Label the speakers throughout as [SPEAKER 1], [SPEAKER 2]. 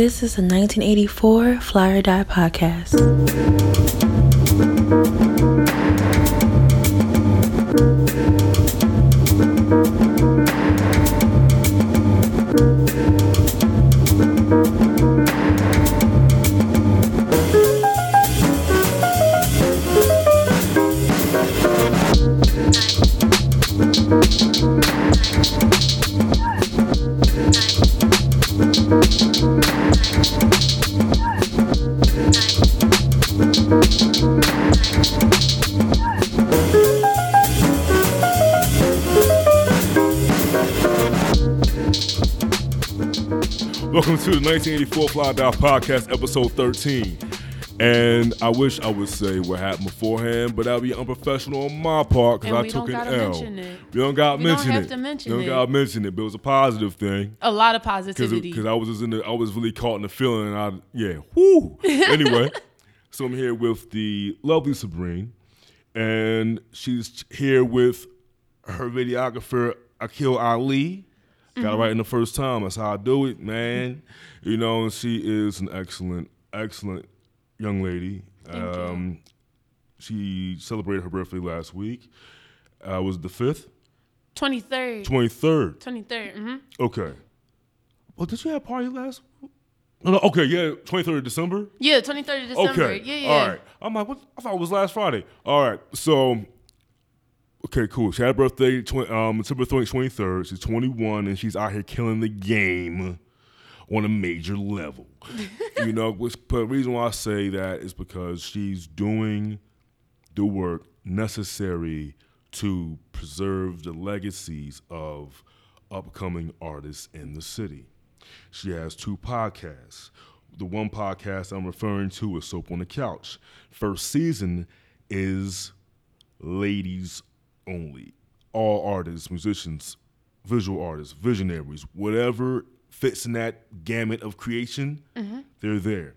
[SPEAKER 1] This is a 1984 Fly or Die podcast.
[SPEAKER 2] 1984 Fly Die Podcast, episode 13. And I wish I would say what happened beforehand, but that would be unprofessional on my part because I
[SPEAKER 3] we
[SPEAKER 2] took
[SPEAKER 3] don't
[SPEAKER 2] an L.
[SPEAKER 3] mention it.
[SPEAKER 2] We don't got to mention it.
[SPEAKER 3] to
[SPEAKER 2] we don't got to mention it, but it was a positive thing.
[SPEAKER 3] A lot of positivity.
[SPEAKER 2] because I was just in the I was really caught in the feeling and I yeah whoo anyway so I'm here with the lovely Sabrine and she's here with her videographer Akil Ali got it mm-hmm. right in the first time that's how I do it man you know and she is an excellent excellent young lady
[SPEAKER 3] Thank you.
[SPEAKER 2] um she celebrated her birthday last week uh was it the 5th
[SPEAKER 3] 23rd.
[SPEAKER 2] 23rd
[SPEAKER 3] 23rd. hmm
[SPEAKER 2] Okay. Well, did you have a party last? No, no, okay, yeah, 23rd of December.
[SPEAKER 3] Yeah, 23rd of December.
[SPEAKER 2] Okay.
[SPEAKER 3] Yeah, yeah.
[SPEAKER 2] All right. I'm like, what? I thought it was last Friday. All right. So, okay, cool. She had a birthday, tw- um, December 23rd. She's 21 and she's out here killing the game on a major level. you know, which, but the reason why I say that is because she's doing the work necessary to preserve the legacies of upcoming artists in the city. She has two podcasts. The one podcast I'm referring to is Soap on the Couch. First season is ladies only. All artists, musicians, visual artists, visionaries, whatever fits in that gamut of creation, they're there.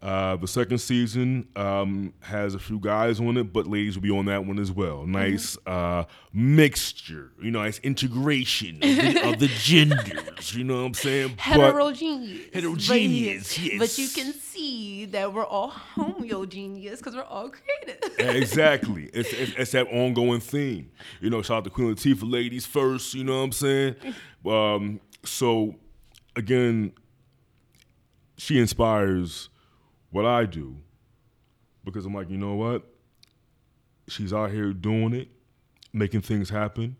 [SPEAKER 2] Uh, the second season um, has a few guys on it, but ladies will be on that one as well. Nice uh, mixture, you know, nice integration of the, of the genders. You know what I'm saying? But-
[SPEAKER 3] Heterogeneous.
[SPEAKER 2] Heterogeneous,
[SPEAKER 3] But,
[SPEAKER 2] yes.
[SPEAKER 3] but you can see that we're all homogeneous because we're all creative.
[SPEAKER 2] exactly. It's, it's, it's that ongoing theme. You know, shout out to Queen Latifah ladies first, you know what I'm saying? Um, so, again, she inspires what I do because I'm like, you know what? She's out here doing it, making things happen,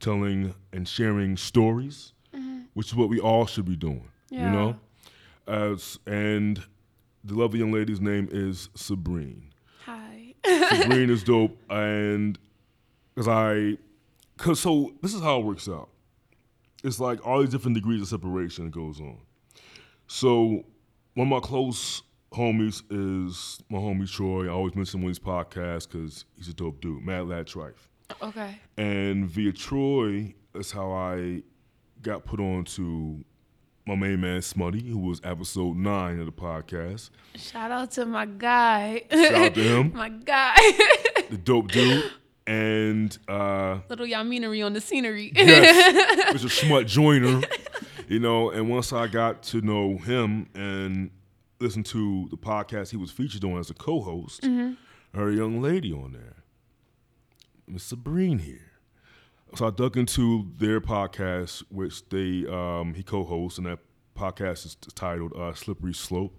[SPEAKER 2] telling and sharing stories, mm-hmm. which is what we all should be doing, you know? As, and the lovely young lady's name is Sabrine.
[SPEAKER 3] Hi.
[SPEAKER 2] Sabrine is dope, and because I, cause so this is how it works out. It's like all these different degrees of separation that goes on. So one of my close homies is my homie Troy. I always mention him on these podcasts because he's a dope dude, Mad Lad Trife.
[SPEAKER 3] okay.
[SPEAKER 2] And via Troy, that's how I got put on to my main man Smutty, who was episode nine of the podcast.
[SPEAKER 3] Shout out to my guy.
[SPEAKER 2] Shout out to him,
[SPEAKER 3] my guy.
[SPEAKER 2] the dope dude. And uh,
[SPEAKER 3] Little Yaminery on the scenery.
[SPEAKER 2] yes, Mr. Schmut Joiner, you know. And once I got to know him and listen to the podcast he was featured on as a co-host, heard a young lady on there, Miss Sabrine here. So I dug into their podcast, which they um, he co-hosts, and that podcast is titled uh, "Slippery Slope,"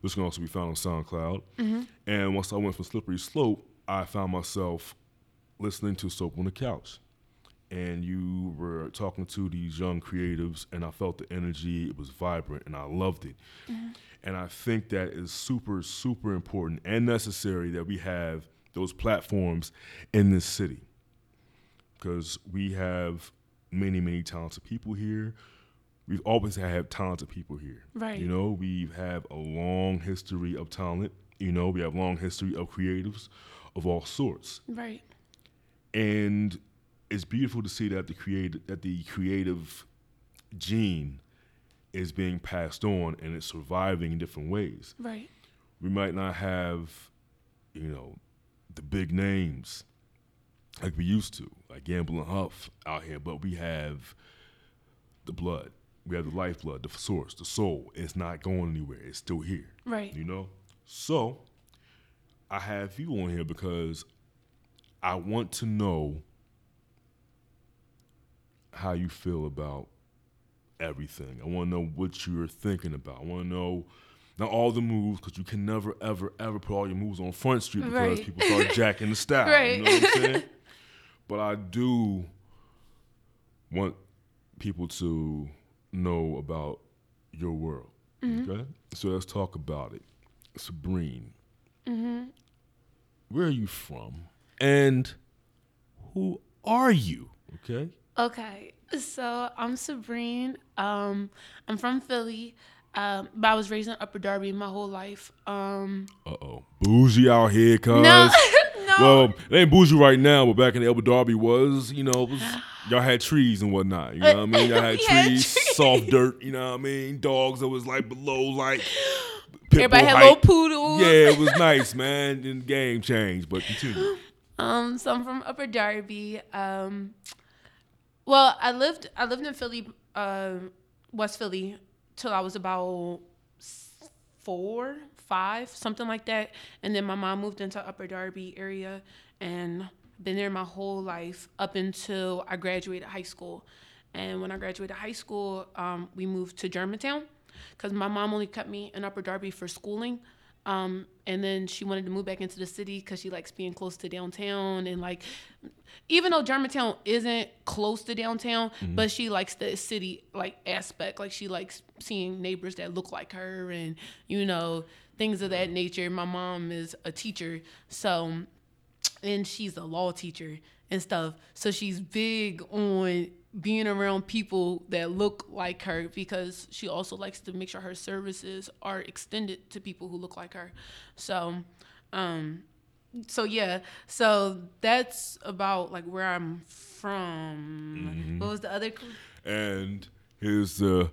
[SPEAKER 2] which can also be found on SoundCloud. And once I went from Slippery Slope, I found myself listening to Soap on the Couch. And you were talking to these young creatives and I felt the energy it was vibrant and I loved it. Mm-hmm. And I think that is super super important and necessary that we have those platforms in this city. Because we have many many talented people here. We've always had talented people here.
[SPEAKER 3] Right.
[SPEAKER 2] you know we have a long history of talent. You know we have long history of creatives of all sorts.
[SPEAKER 3] Right.
[SPEAKER 2] And it's beautiful to see that the creative that the creative gene is being passed on and it's surviving in different ways.
[SPEAKER 3] Right.
[SPEAKER 2] We might not have, you know, the big names like we used to, like Gamble and Huff out here, but we have the blood. We have the lifeblood, the source, the soul. It's not going anywhere. It's still here.
[SPEAKER 3] Right.
[SPEAKER 2] You know? So I have you on here because I want to know how you feel about everything. I want to know what you're thinking about. I want to know not all the moves because you can never, ever, ever put all your moves on Front Street because
[SPEAKER 3] Right.
[SPEAKER 2] people start jacking the style.
[SPEAKER 3] Right.
[SPEAKER 2] You know what I'm saying? but I do want people to know about your world. Mm-hmm. Okay? So let's talk about it. Sabrine, mm-hmm. where are you from? And who are you? Okay?
[SPEAKER 3] Okay, so I'm Sabrine. Um, I'm from Philly, um, but I was raised in Upper Darby my whole life. Um,
[SPEAKER 2] Uh oh. Bougie out here, cuz.
[SPEAKER 3] no, no.
[SPEAKER 2] Well, it ain't bougie right now, but back in the Upper Darby was, you know, it was, y'all had trees and whatnot. You know what I mean? Y'all had
[SPEAKER 3] We had
[SPEAKER 2] trees,
[SPEAKER 3] trees.
[SPEAKER 2] soft dirt, you know what I mean? Dogs that was like below like
[SPEAKER 3] Everybody had
[SPEAKER 2] height.
[SPEAKER 3] little poodles.
[SPEAKER 2] Yeah, it was nice, man. And the game changed, but continue.
[SPEAKER 3] Um, so I'm from Upper Darby. Um, well, I lived I lived in Philly, uh, West Philly, till I was about four, five, something like that. And then my mom moved into Upper Darby area, and been there my whole life up until I graduated high school. And when I graduated high school, um, we moved to Germantown because my mom only kept me in Upper Darby for schooling. Um, and then she wanted to move back into the city because she likes being close to downtown and like, even though Germantown isn't close to downtown, but she likes the city like aspect. Like she likes seeing neighbors that look like her and you know things of that nature. My mom is a teacher, so and she's a law teacher and stuff. So she's big on being around people that look like her because she also likes to make sure her services are extended to people who look like her. So, um, so yeah, so that's about like where I'm from. What was the other?
[SPEAKER 2] And here's uh,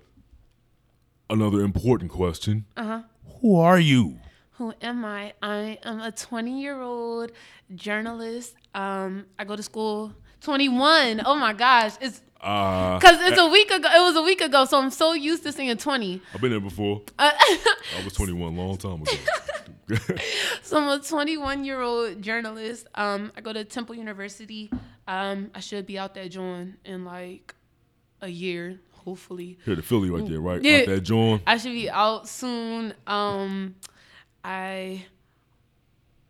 [SPEAKER 2] another important question. Uh huh. Who are you?
[SPEAKER 3] Who am I? I am a 20 year old journalist. Um, I go to school. 21. Oh my gosh, it's
[SPEAKER 2] Uh,
[SPEAKER 3] Cause it's a week ago. It was a week ago, so I'm so used to saying 20.
[SPEAKER 2] I've been there before.
[SPEAKER 3] Uh,
[SPEAKER 2] I was 21 a long time ago.
[SPEAKER 3] so I'm a 21 year old journalist. Um, I go to Temple University. Um, I should be out there join in like a year, hopefully.
[SPEAKER 2] Here, the Philly right there, right?
[SPEAKER 3] Yeah.
[SPEAKER 2] Out there, John.
[SPEAKER 3] I should be out soon. Um, I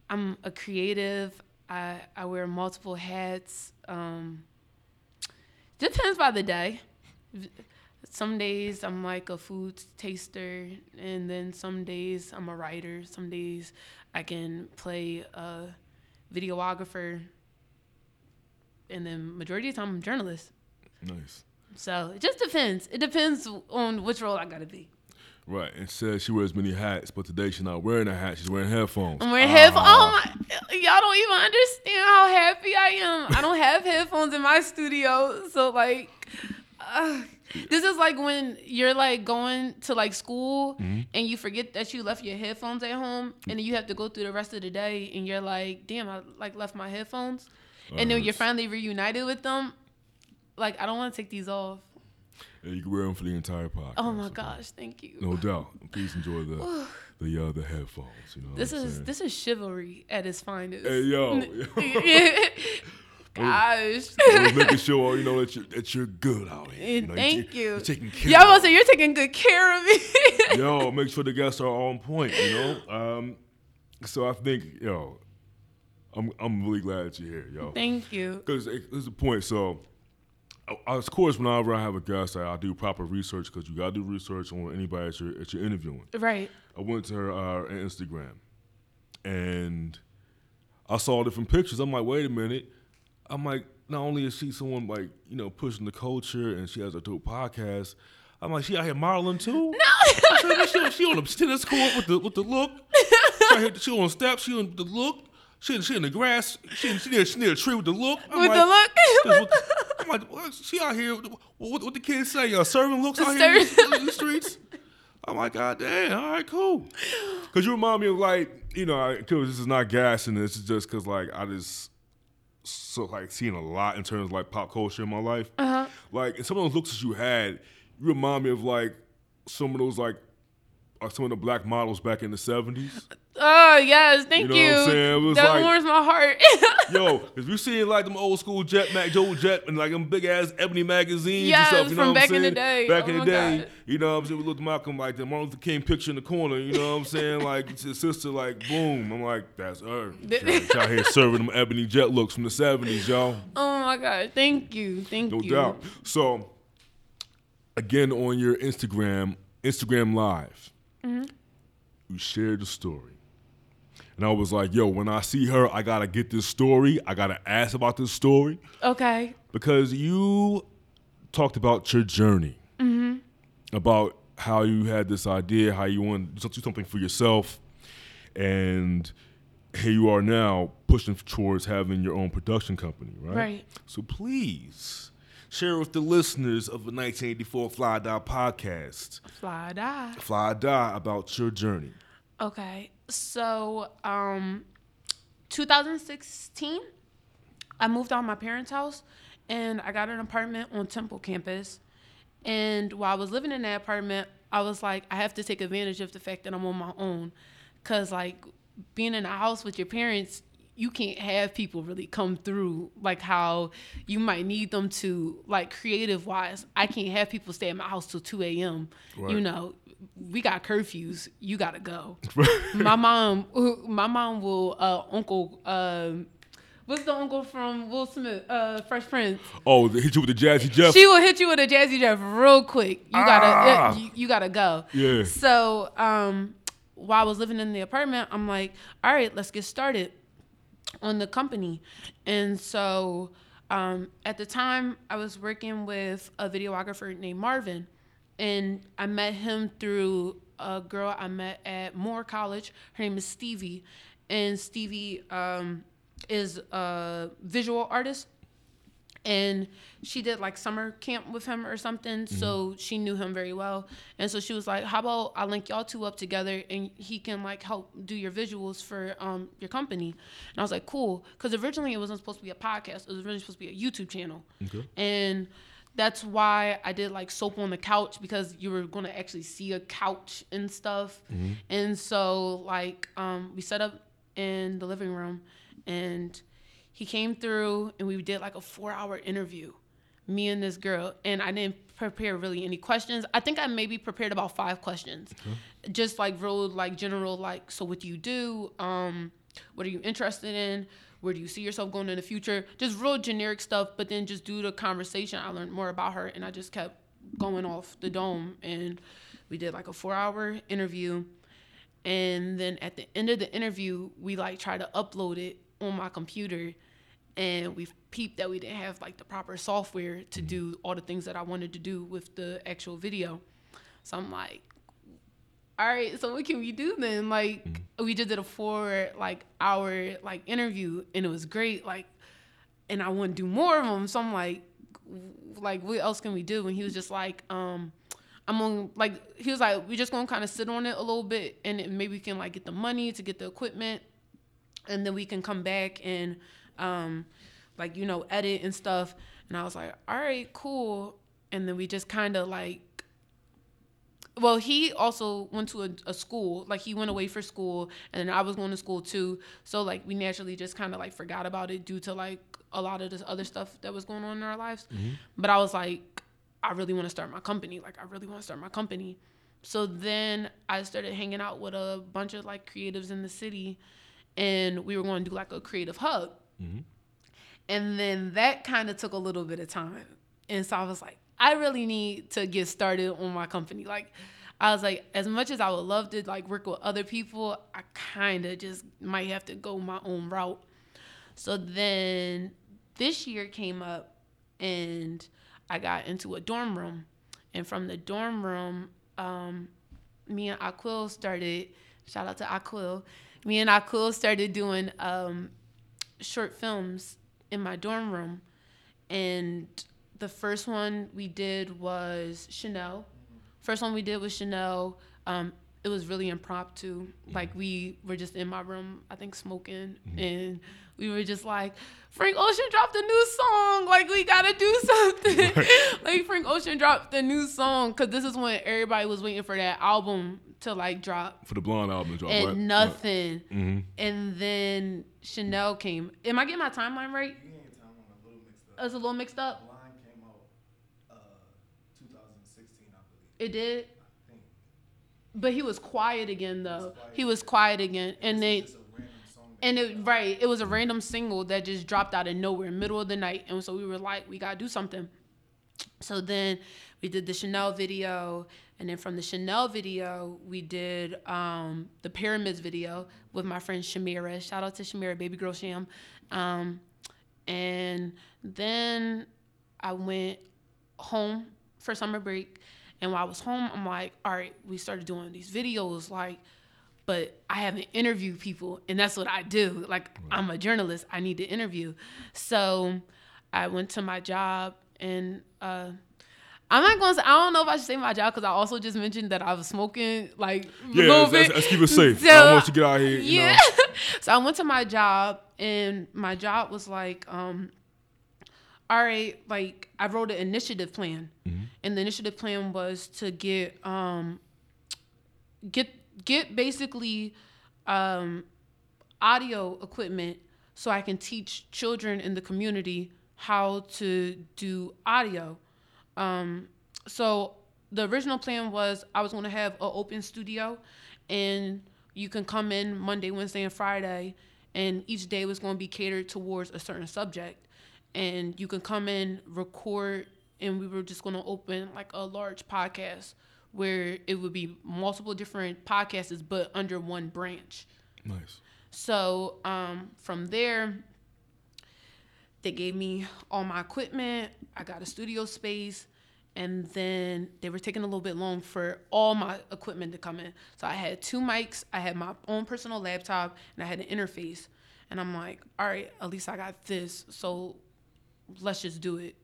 [SPEAKER 3] I'm a creative. I I wear multiple hats. Um, depends by the day. Some days I'm like a food taster, and then some days I'm a writer. Some days I can play a videographer, and then majority of the time I'm a journalist.
[SPEAKER 2] Nice.
[SPEAKER 3] So it just depends. It depends on which role I gotta be.
[SPEAKER 2] Right. And says she wears many hats, but today she's not wearing a hat. She's wearing headphones.
[SPEAKER 3] I'm wearing headphones. Ah. Oh my! Y'all don't even understand how happy I am. I don't have headphones in my studio, so like, uh, this is like when you're like going to like school mm-hmm. and you forget that you left your headphones at home, mm-hmm. and then you have to go through the rest of the day, and you're like, damn, I like left my headphones, and then uh, you're finally reunited with them. Like, I don't want to take these off.
[SPEAKER 2] And you can wear them for the entire podcast.
[SPEAKER 3] Oh my gosh, thank you.
[SPEAKER 2] No doubt. Please enjoy the the uh, the headphones. You know.
[SPEAKER 3] This is
[SPEAKER 2] saying?
[SPEAKER 3] this is chivalry at its finest.
[SPEAKER 2] Hey yo,
[SPEAKER 3] Gosh.
[SPEAKER 2] Making sure you know that you're that you're good out here. You know,
[SPEAKER 3] Thank you.
[SPEAKER 2] You're taking care.
[SPEAKER 3] Yeah, was
[SPEAKER 2] of
[SPEAKER 3] say you're taking good care of me.
[SPEAKER 2] yo, make sure the guests are on point. You know. Um, so I think yo, I'm I'm really glad that you're here, yo.
[SPEAKER 3] Thank you.
[SPEAKER 2] Because there's a point. So, of course, whenever I have a guest, I, I do proper research because you got to do research on anybody that you're, that you're interviewing.
[SPEAKER 3] Right.
[SPEAKER 2] I went to her uh, Instagram, and I saw different pictures. I'm like, wait a minute. I'm like, not only is she someone like you know pushing the culture, and she has a dope podcast. I'm like, she out here modeling too. No, she, she on the tennis court with the with the look. She, here, she on steps. She on the look. She, she in the grass. She, she, near, she near a tree with the look. I'm
[SPEAKER 3] With
[SPEAKER 2] like,
[SPEAKER 3] the look.
[SPEAKER 2] I'm like, what? she out here. What, what, what the kids say? Uh, serving looks out here in the, in the streets. I'm like, God damn, all right, cool. Cause you remind me of like, you know, cause this is not gassing. This is just cause like I just so like seeing a lot in terms of like pop culture in my life.
[SPEAKER 3] Uh-huh.
[SPEAKER 2] Like and some of those looks that you had, You remind me of like some of those like some of the black models back in the seventies.
[SPEAKER 3] Oh yes, thank
[SPEAKER 2] You
[SPEAKER 3] you.
[SPEAKER 2] know what I'm saying? Was
[SPEAKER 3] that
[SPEAKER 2] like-
[SPEAKER 3] warms my heart.
[SPEAKER 2] Yo, if you see like them old school Jet Mac, Joe Jet, and like them big ass ebony magazines
[SPEAKER 3] Yes,
[SPEAKER 2] and stuff, you know
[SPEAKER 3] from
[SPEAKER 2] what I'm
[SPEAKER 3] back in the day.
[SPEAKER 2] Back
[SPEAKER 3] Oh
[SPEAKER 2] in the day,
[SPEAKER 3] God.
[SPEAKER 2] you know what I'm saying? We looked at Malcolm like the Martin Luther King picture in the corner, you know what I'm saying? Like it's his sister, like boom. I'm like, that's her. She's out here serving them ebony jet looks from the 70s, y'all.
[SPEAKER 3] oh my god, thank you, thank
[SPEAKER 2] No
[SPEAKER 3] you.
[SPEAKER 2] No doubt. So, again, on your Instagram, Instagram Live,
[SPEAKER 3] Mm-hmm.
[SPEAKER 2] you shared the story. And I was like, yo, when I see her, I gotta get this story. I gotta ask about this story
[SPEAKER 3] Okay.
[SPEAKER 2] because you talked about your journey,
[SPEAKER 3] Mm-hmm.
[SPEAKER 2] about how you had this idea, how you wanted to do something for yourself, and here you are now pushing towards having your own production company, right?
[SPEAKER 3] Right.
[SPEAKER 2] So please share with the listeners of the 1984 Fly Die podcast,
[SPEAKER 3] Fly die.
[SPEAKER 2] Fly Die, about your journey.
[SPEAKER 3] Okay. So, um, 2016, I moved out of my parents' house and I got an apartment on Temple campus. And while I was living in that apartment, I was like, I have to take advantage of the fact that I'm on my own. Cause like being in a house with your parents, you can't have people really come through like how you might need them to, like creative wise. I can't have people stay at my house till 2 a.m. You know, we got curfews. You gotta go. my mom, my mom will, uh, uncle, um, what's the uncle from Will Smith, uh, Fresh Prince?
[SPEAKER 2] Oh, they hit you with the Jazzy Jeff.
[SPEAKER 3] She will hit you with a jazzy jeff real quick. You gotta,
[SPEAKER 2] Ah.
[SPEAKER 3] you, you gotta go.
[SPEAKER 2] Yeah.
[SPEAKER 3] So, um, while I was living in the apartment, I'm like, all right, let's get started on the company. And so, um, at the time, I was working with a videographer named Marvin, and I met him through a girl I met at Moore College. Her name is Stevie, and Stevie um, is a visual artist and she did like summer camp with him or something so she knew him very well. And so she was like how about i link y'all two up together and he can like help do your visuals for um your company? And i was like cool. Because originally it wasn't supposed to be a podcast it was originally supposed to be a youtube channel.
[SPEAKER 2] Okay.
[SPEAKER 3] and that's why i did like soap on the couch because you were going to actually see a couch and stuff. And so like um we set up in the living room and he came through and we did like a four hour interview me and this girl and i didn't prepare really any questions. I think i maybe prepared about five questions. Just like real like general like so what do you do? Um what are you interested in? Where do you see yourself going in the future? Just real generic stuff but then just due to conversation i learned more about her and i just kept going off the dome and we did like a four hour interview. And then at the end of the interview we like tried to upload it on my computer and we peeped that we didn't have like the proper software to do all the things that i wanted to do with the actual video. So i'm like all right so what can we do then? Like we just did a four like hour like interview and it was great like and i want to do more of them so i'm like like what else can we do? And he was just like um i'm on like he was like we're just gonna kind of sit on it a little bit and maybe we can like get the money to get the equipment and then we can come back and um like you know edit and stuff. And i was like all right cool. And then we just kind of like well he also went to a, a school. Like he went away for school and then i was going to school too. So like we naturally just kind of like forgot about it due to like a lot of this other stuff that was going on in our lives. But i was like i really want to start my company. Like i really want to start my company. So then i started hanging out with a bunch of like creatives in the city and we were going to do like a creative hub and then that kind of took a little bit of time. And so I was like, I really need to get started on my company. Like, I was like, as much as I would love to like work with other people, I kind of just might have to go my own route. So then this year came up and I got into a dorm room. And from the dorm room, um, me and Aquil started, shout out to Aquil, me and Aquil started doing um, short films in my dorm room. And the first one we did was Chanel. First one we did was Chanel. Um, it was really impromptu. Like we were just in my room, I think smoking, and we were just like, Frank Ocean dropped a new song. Like we gotta do something. like Frank Ocean dropped a new song because this is when everybody was waiting for that album to like drop,
[SPEAKER 2] For the blonde album to drop,
[SPEAKER 3] and
[SPEAKER 2] right?
[SPEAKER 3] nothing.
[SPEAKER 2] hmm
[SPEAKER 3] And then Chanel came. Am I getting my timeline right?
[SPEAKER 4] You ain't time on a little mixed up.
[SPEAKER 3] It's a little mixed up.
[SPEAKER 4] Line came out uh 2016, I believe.
[SPEAKER 3] It did.
[SPEAKER 4] I think.
[SPEAKER 3] But he was quiet again though.
[SPEAKER 4] was quiet.
[SPEAKER 3] He was quiet again. And they and it right, it was a random single that just dropped out of nowhere, middle of the night. And so we were like, we gotta do something. So then we did the Chanel video, and then from the Chanel video, we did um, the Pyramids video with my friend Shamira. Shout out to Shamira, baby girl Sham. Um, and then I went home for summer break. And while I was home, I'm like, all right, we started doing these videos, like, but I haven't interviewed people, and that's what I do. Like, I'm a journalist, I need to interview. So I went to my job, and uh, I'm not going to say, I don't know if I should say my job because I also just mentioned that I was smoking, like,
[SPEAKER 2] Yeah, let's, let's- let's keep it safe. I
[SPEAKER 3] So,
[SPEAKER 2] don't want you to get out here. You
[SPEAKER 3] yeah.
[SPEAKER 2] know.
[SPEAKER 3] so I went to my job and my job was like, um, all right, like I wrote an initiative plan. And the initiative plan was to get um get get basically um audio equipment so I can teach children in the community how to do audio. Um, so the original plan was I was going to have an open studio, and you can come in Monday, Wednesday, and Friday, and each day was going to be catered towards a certain subject, and you can come in, record, and we were just going to open like a large podcast where it would be multiple different podcasts, but under one branch.
[SPEAKER 2] Nice.
[SPEAKER 3] So um, from there, they gave me all my equipment. I got a studio space, and then they were taking a little bit long for all my equipment to come in. So I had two mics, I had my own personal laptop, and I had an interface. And I'm like, all right, at least I got this. So let's just do it.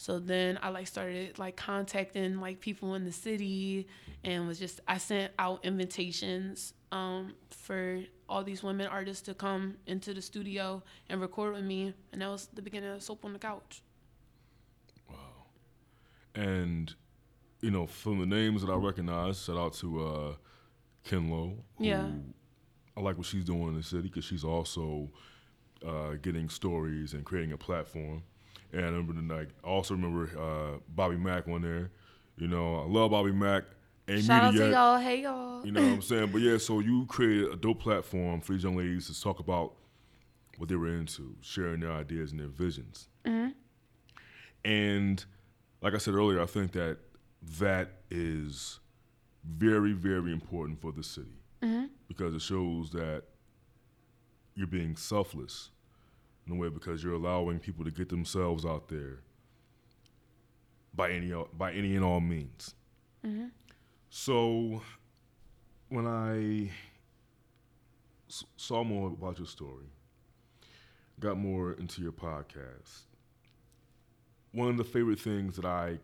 [SPEAKER 3] So then I like started like contacting like people in the city and was just I sent out invitations um, for all these women artists to come into the studio and record with me and that was the beginning of Soap on the Couch.
[SPEAKER 2] Wow, and you know, from the names that I recognize, shout out to uh, Ken Lowe. who
[SPEAKER 3] Yeah.
[SPEAKER 2] I like what she's doing in the city because she's also uh, getting stories and creating a platform. And I remember the night. I also remember uh, Bobby Mack on there. You know, I love Bobby Mack. Ain't
[SPEAKER 3] Shout out to y'all, hey y'all.
[SPEAKER 2] You know what I'm saying? But yeah, so you created a dope platform for these young ladies to talk about what they were into, sharing their ideas and their visions. And like I said earlier, I think that that is very, very important for the city because it shows that you're being selfless in a way because you're allowing people to get themselves out there by any by any and all means. Mm-hmm. So when I s- saw more about your story, got more into your podcast, one of the favorite things that I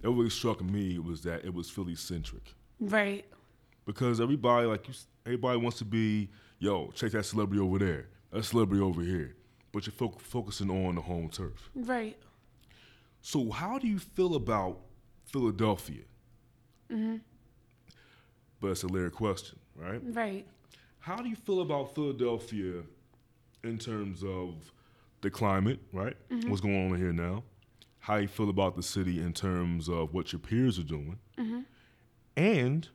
[SPEAKER 2] that really struck me was that it was Philly centric
[SPEAKER 3] Right.
[SPEAKER 2] because everybody like you, everybody wants to be yo check that celebrity over there, that celebrity over here, but you're fo- focusing on the home turf.
[SPEAKER 3] Right.
[SPEAKER 2] So how do you feel about Philadelphia? Mm-hmm. But it's a lyric question, right?
[SPEAKER 3] Right.
[SPEAKER 2] How do you feel about Philadelphia in terms of the climate, right? What's going on here now? How you feel about the city in terms of what your peers are doing? And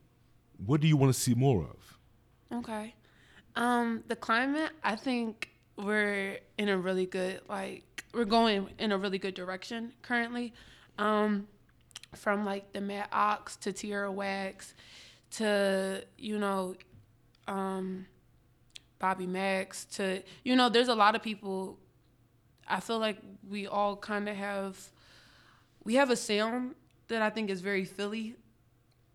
[SPEAKER 2] what do you want to see more of?
[SPEAKER 3] Okay. Um, the climate, I think we're in a really good like we're going in a really good direction currently. Um, from like the Matt Ox to Tierra Whacks to you know, um, Bobby Max to you know, there's a lot of people. I feel like we all kind of have we have a sound that I think is very Philly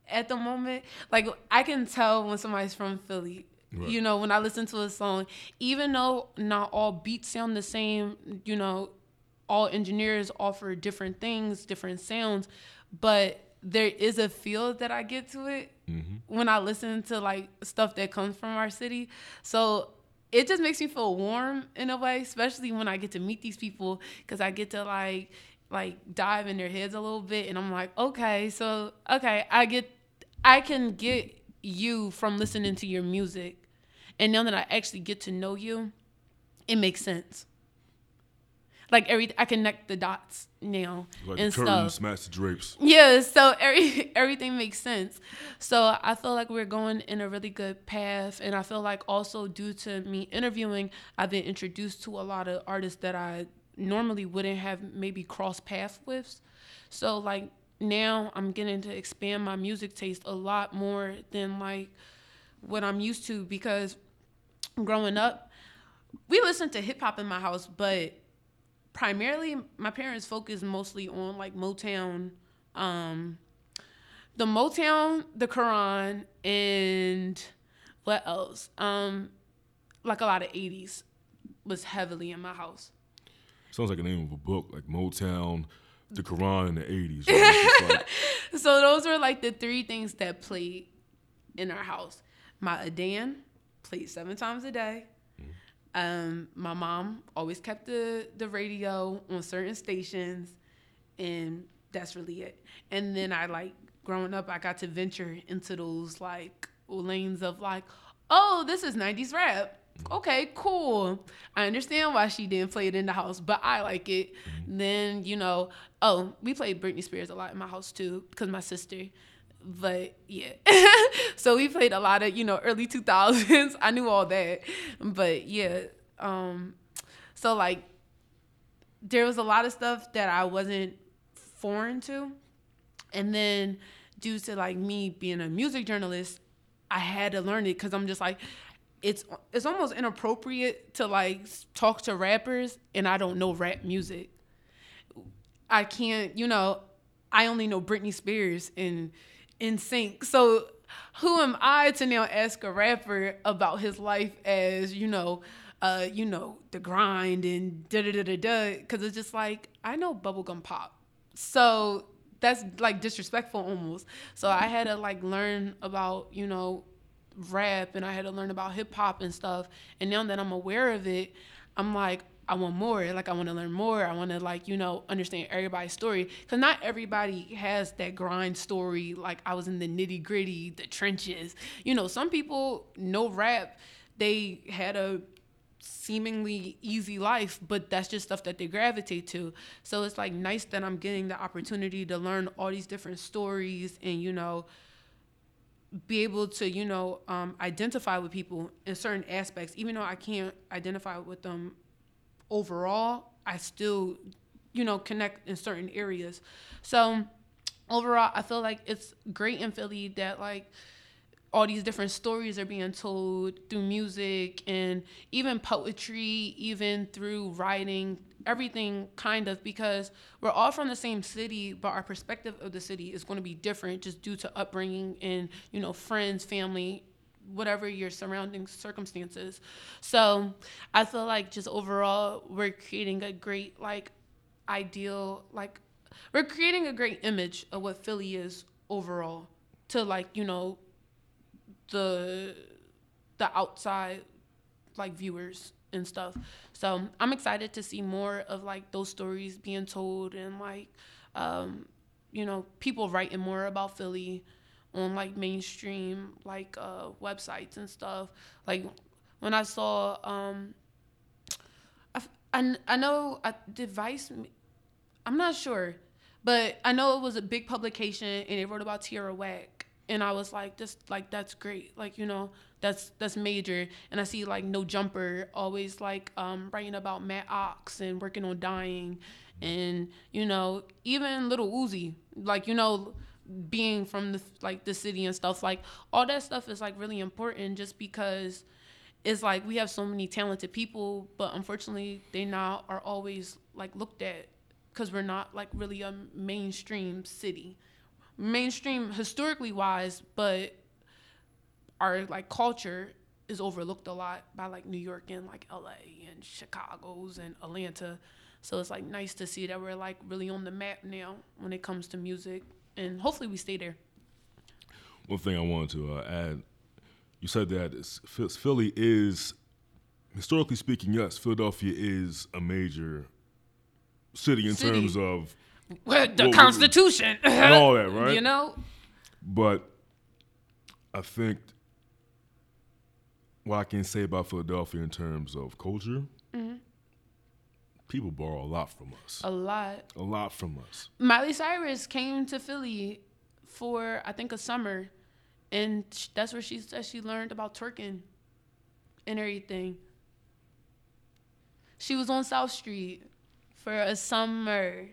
[SPEAKER 3] at the moment. Like I can tell when somebody's from Philly.
[SPEAKER 2] Right.
[SPEAKER 3] You know, when I listen to a song, even though not all beats sound the same, you know, all engineers offer different things, different sounds, but there is a feel that I get to it mm-hmm. when I listen to like stuff that comes from our city. So it just makes me feel warm in a way, especially when I get to meet these people because I get to like like dive in their heads a little bit and I'm like, okay, so okay, I get I can get you from listening to your music. And now that I actually get to know you, it makes sense. Like every I connect the dots now
[SPEAKER 2] Like
[SPEAKER 3] and
[SPEAKER 2] the curtains
[SPEAKER 3] stuff.
[SPEAKER 2] match the drapes.
[SPEAKER 3] Yeah, so every everything makes sense. So I feel like we're going in a really good path, and I feel like also due to me interviewing, I've been introduced to a lot of artists that I normally wouldn't have maybe crossed paths with. So like now I'm getting to expand my music taste a lot more than like what I'm used to because growing up, we listened to hip hop in my house, but primarily my parents focused mostly on like Motown, um, the Motown, the Quran, and what else? Um, like a lot of '80s was heavily in my house.
[SPEAKER 2] Sounds like a name of a book, like Motown, the Quran in the 80s. You know, it's just like-
[SPEAKER 3] So those were like the three things that played in our house. My Adan played seven times a day. Mm-hmm. Um, my mom always kept the the radio on certain stations, and that's really it. And then I like growing up, I got to venture into those like lanes of like, oh, this is '90s rap. Mm-hmm. Okay, cool. I understand why she didn't play it in the house, but I like it. Mm-hmm. Then you know, oh, we played Britney Spears a lot in my house too because my sister. But yeah, so we played a lot of you know early 2000s. I knew all that, but yeah, um, so like there was a lot of stuff that I wasn't foreign to. And then due to like me being a music journalist, I had to learn it because I'm just like, it's it's almost inappropriate to like talk to rappers and I don't know rap music. I can't, you know, I only know Britney Spears and NSYNC. So who am I to now ask a rapper about his life as, you know, uh, you know, the grind and da da da da da. Cause it's just like, I know bubblegum pop. So that's like disrespectful almost. So I had to like learn about, you know, rap and I had to learn about hip hop and stuff. And now that I'm aware of it, I'm like, I want more. Like I want to learn more. I want to like, you know, understand everybody's story. Cause not everybody has that grind story. Like I was in the nitty gritty, the trenches. You know, some people know rap. They had a seemingly easy life, but that's just stuff that they gravitate to. So it's like nice that I'm getting the opportunity to learn all these different stories and, you know, be able to, you know, um, identify with people in certain aspects. Even though I can't identify with them overall, I still, you know, connect in certain areas. So overall, I feel like it's great in Philly that like all these different stories are being told through music and even poetry, even through writing, everything kind of because we're all from the same city, but our perspective of the city is going to be different just due to upbringing and, you know, friends, family, whatever your surrounding circumstances. So I feel like just overall, we're creating a great, like, ideal, like, we're creating a great image of what Philly is overall to, like, you know, the the outside like viewers and stuff. So I'm excited to see more of like those stories being told and like um, you know people writing more about Philly on like mainstream like uh, websites and stuff. Like when I saw um, I, I, I know I did Vice. I'm not sure, but I know it was a big publication and they wrote about Tierra Whack and I was like, this like that's great. Like, you know, that's that's major. And I see like No Jumper always like um writing about Matt Ox and working on dying and you know, even Lil Uzi, like, you know, being from the like the city and stuff, like all that stuff is like really important just because it's like we have so many talented people, but unfortunately they now are always like looked at because we're not like really a mainstream city mainstream historically wise, but our like culture is overlooked a lot by like New York and like LA and Chicago's and Atlanta. So it's like nice to see that we're like really on the map now when it comes to music. And hopefully we stay there.
[SPEAKER 2] One thing I wanted to uh, add, you said that it's- Philly is, historically speaking, yes, Philadelphia is a major city in
[SPEAKER 3] City.
[SPEAKER 2] terms of,
[SPEAKER 3] Well, the
[SPEAKER 2] Well,
[SPEAKER 3] Constitution
[SPEAKER 2] and all that, right?
[SPEAKER 3] You know,
[SPEAKER 2] but I think what I can say about Philadelphia in terms of culture, people borrow a lot from us.
[SPEAKER 3] a lot.
[SPEAKER 2] A lot from us.
[SPEAKER 3] Miley Cyrus came to Philly for I think a summer, and that's where she said she learned about twerking and everything. She was on South Street for a summer,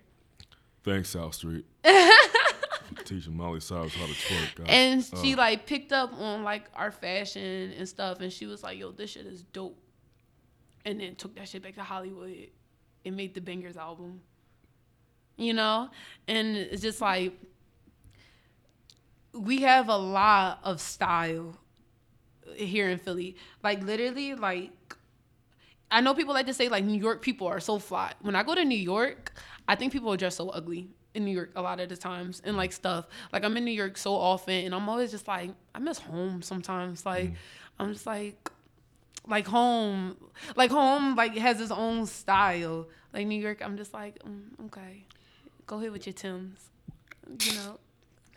[SPEAKER 2] Thanks, South Street. teaching Molly Cyrus how to twerk. God.
[SPEAKER 3] and uh, she
[SPEAKER 2] Oh.
[SPEAKER 3] like picked up on like our fashion and stuff, and she was like, "Yo, this shit is dope," and then took that shit back to Hollywood and made the Bangerz album. You know, and it's just like we have a lot of style here in Philly. Like literally, like I know people like to say like New York people are so fly. When I go to New York, I think people are just so ugly in New York a lot of the times and like stuff. Like I'm in New York so often and I'm always just like I miss home sometimes. Like mm. I'm just like like home like home like has its own style. Like New York, I'm just like, mm, okay. Go ahead with your Tims. You know.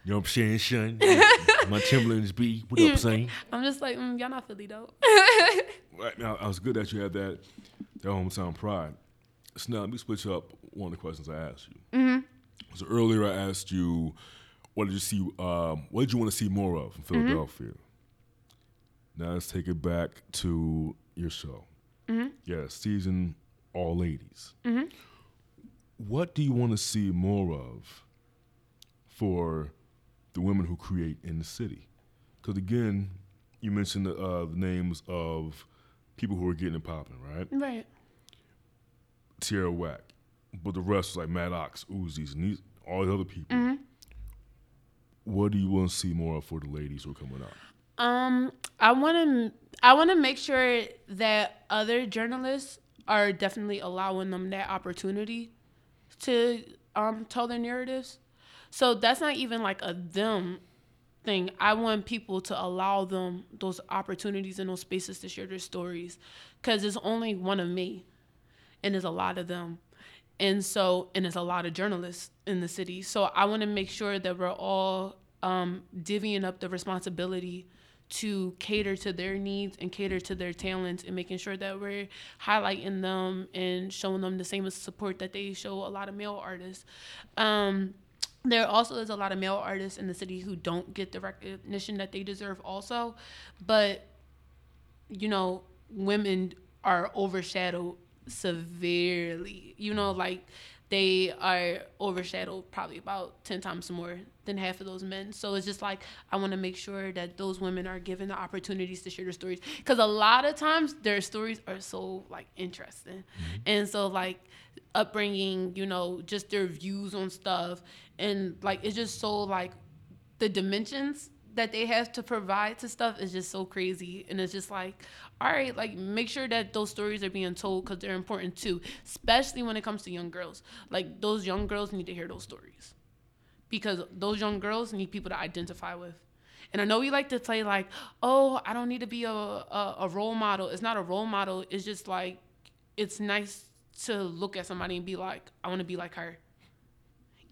[SPEAKER 2] You know what I'm saying, son? My Timberlands be. What up, saying?
[SPEAKER 3] I'm just like, mm, y'all not Philly though.
[SPEAKER 2] Right now, I was good that you had that, that hometown pride. So now let me switch up one of the questions I asked you. Mm-hmm. So earlier I asked you, what did you see? Um, what did you want to see more of in Philadelphia? Now let's take it back to your show. Mm-hmm. Yeah, season all ladies. What do you want to see more of for the women who create in the city? Because again, you mentioned the, uh, the names of people who are getting it popping, right?
[SPEAKER 3] right.
[SPEAKER 2] Tierra Whack, but the rest was like Matt Ox, Uzis, and these all the other people. What do you want to see more of for the ladies who are coming up?
[SPEAKER 3] Um, I want to I want to make sure that other journalists are definitely allowing them that opportunity to um tell their narratives. So that's not even like a them thing. I want people to allow them those opportunities and those spaces to share their stories cuz it's only one of me and there's a lot of them. And so, and there's a lot of journalists in the city. So I want to make sure that we're all um, divvying up the responsibility to cater to their needs and cater to their talents and making sure that we're highlighting them and showing them the same support that they show a lot of male artists. Um, there also is a lot of male artists in the city who don't get the recognition that they deserve also but you know women are overshadowed severely you know like they are overshadowed probably about 10 times more than half of those men. So it's just like i want to make sure that those women are given the opportunities to share their stories. Because a lot of times their stories are so like interesting. Mm-hmm. And so like upbringing you know just their views on stuff. And like it's just so like the dimensions that they have to provide to stuff is just so crazy. And it's just like all right like make sure that those stories are being told because they're important too especially when it comes to young girls. Like those young girls need to hear those stories. Because those young girls need people to identify with. And i know we like to say like oh i don't need to be a, a, a role model. It's not a role model. It's just like it's nice to look at somebody and be like i want to be like her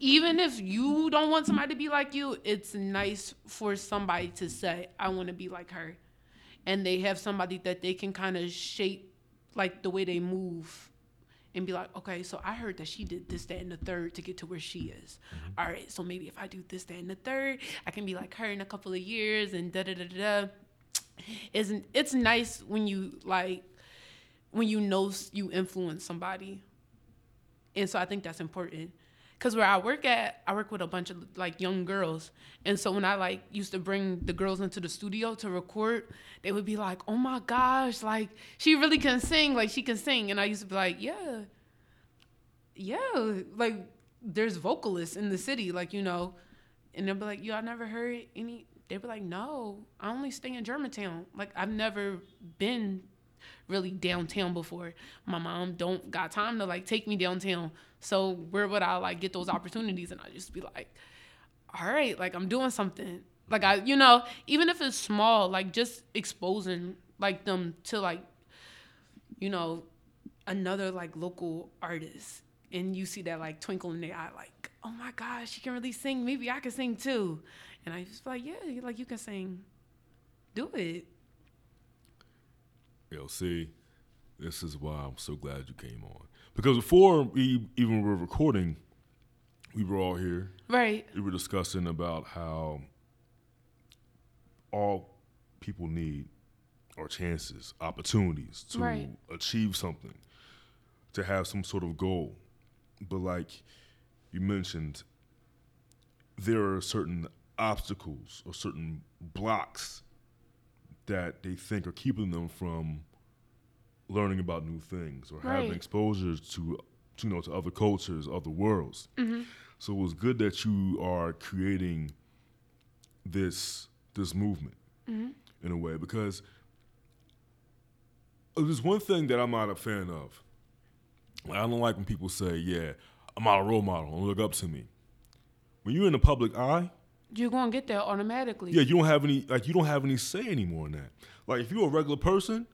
[SPEAKER 3] even if you don't want somebody to be like you, it's nice for somebody to say, I want to be like her. And they have somebody that they can kind of shape like the way they move and be like, okay, so I heard that she did this, that, and the third to get to where she is. Mm-hmm. All right, so maybe if I do this, that, and the third, I can be like her in a couple of years and da da da da. da. Isn't it's nice when you like when you know you influence somebody, and so I think that's important. Cause where I work at, I work with a bunch of like young girls, and so when I like used to bring the girls into the studio to record, they would be like, "Oh my gosh, like she really can sing, like she can sing," and I used to be like, "Yeah, yeah, like there's vocalists in the city, like you know," and they'll be like, "Yo, I never heard any." They'd be like, "No, I only stay in Germantown. Like I've never been really downtown before. My mom don't got time to like take me downtown. So where would I like get those opportunities? And I just be like, all right, like I'm doing something. Like I, you know, even if it's small, like just exposing like them to like, you know, another like local artist, and you see that like twinkle in their eye, like, oh my gosh, she can really sing. Maybe I can sing too. And I just like, yeah, like you can sing. Do it.
[SPEAKER 2] Yo, see, this is why I'm so glad you came on. Because before we even were recording, we were all here.
[SPEAKER 3] Right.
[SPEAKER 2] We were discussing about how all people need are chances, opportunities to
[SPEAKER 3] Right.
[SPEAKER 2] achieve something, to have some sort of goal. But like you mentioned, there are certain obstacles or certain blocks that they think are keeping them from learning about new things or having
[SPEAKER 3] Right.
[SPEAKER 2] exposure to, to, you know to other cultures, other worlds. Mm-hmm. So it was good that you are creating this this movement mm-hmm. in a way because there's one thing that I'm not a fan of. I don't like when people say, "Yeah, I'm not a role model. Don't look up to me." When you're in the public eye,
[SPEAKER 3] You're gonna get there automatically.
[SPEAKER 2] yeah, you don't have any like you don't have any say anymore in that. Like if you're a regular person,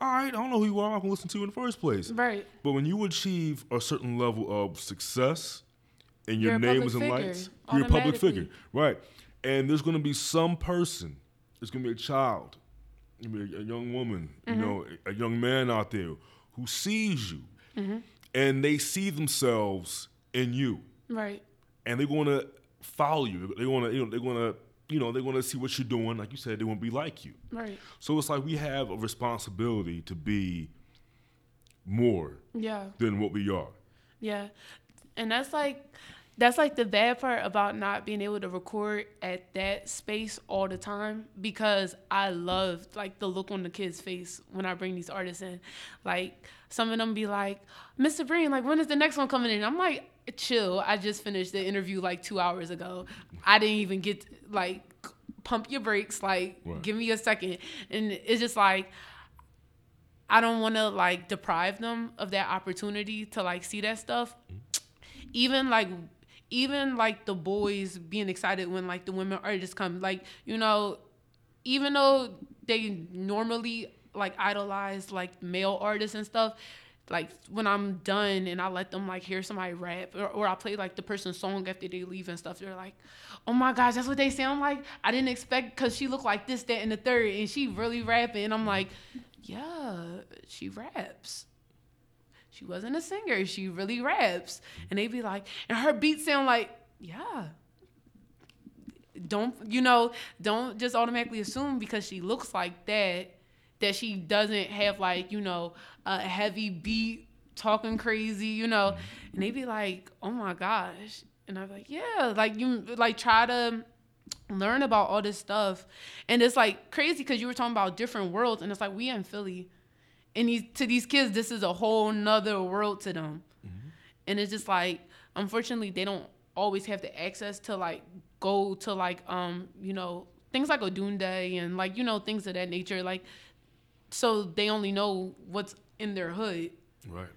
[SPEAKER 2] all right, I don't know who you are. I'm not gonna listen to you in the first place.
[SPEAKER 3] Right.
[SPEAKER 2] But when you achieve a certain level of success and your
[SPEAKER 3] You're
[SPEAKER 2] name is in
[SPEAKER 3] figure,
[SPEAKER 2] lights, you're a public figure. Right. And there's going to be some person, there's going to be a child, maybe a, a young woman,
[SPEAKER 3] Mm-hmm.
[SPEAKER 2] you know, a, a young man out there who sees you
[SPEAKER 3] Mm-hmm.
[SPEAKER 2] and they see themselves in you
[SPEAKER 3] Right.
[SPEAKER 2] and they're going to follow you. They're going to, you know, they're going to, you know, they want to see what you're doing. Like you said, they want to be like you.
[SPEAKER 3] Right.
[SPEAKER 2] So it's like we have a responsibility to be more
[SPEAKER 3] Yeah.
[SPEAKER 2] than what we are.
[SPEAKER 3] Yeah. And that's like that's like the bad part about not being able to record at that space all the time because I love like the look on the kid's face when I bring these artists in. Like some of them be like, Mr. Breen, like when is the next one coming in? I'm like, chill. I just finished the interview like two hours ago. I didn't even get like pump your brakes, like
[SPEAKER 2] Right.
[SPEAKER 3] give me a second. And it's just like I don't want to like deprive them of that opportunity to like see that stuff. Even like even like the boys being excited when like the women artists come like you know even though they normally like idolize like male artists and stuff like when i'm done and i let them like hear somebody rap or, or i play like the person's song after they leave and stuff they're like oh my gosh that's what they sound like? I didn't expect because she looked like this that and the third and she really rapping. And i'm like yeah she raps. She wasn't a singer she really raps. And they be like and her beats sound like yeah. Don't you know don't just automatically assume because she looks like that that she doesn't have like you know a heavy beat talking crazy you know? And they be like oh my gosh. And i'm like yeah like you like try to learn about all this stuff. And it's like crazy because you were talking about different worlds and it's like we in philly. And these to these kids this is a whole nother world to them. And it's just like unfortunately they don't always have the access to like go to like um you know things like a Dune Day and like you know things of that nature. Like so they only know what's in their hood
[SPEAKER 2] Right.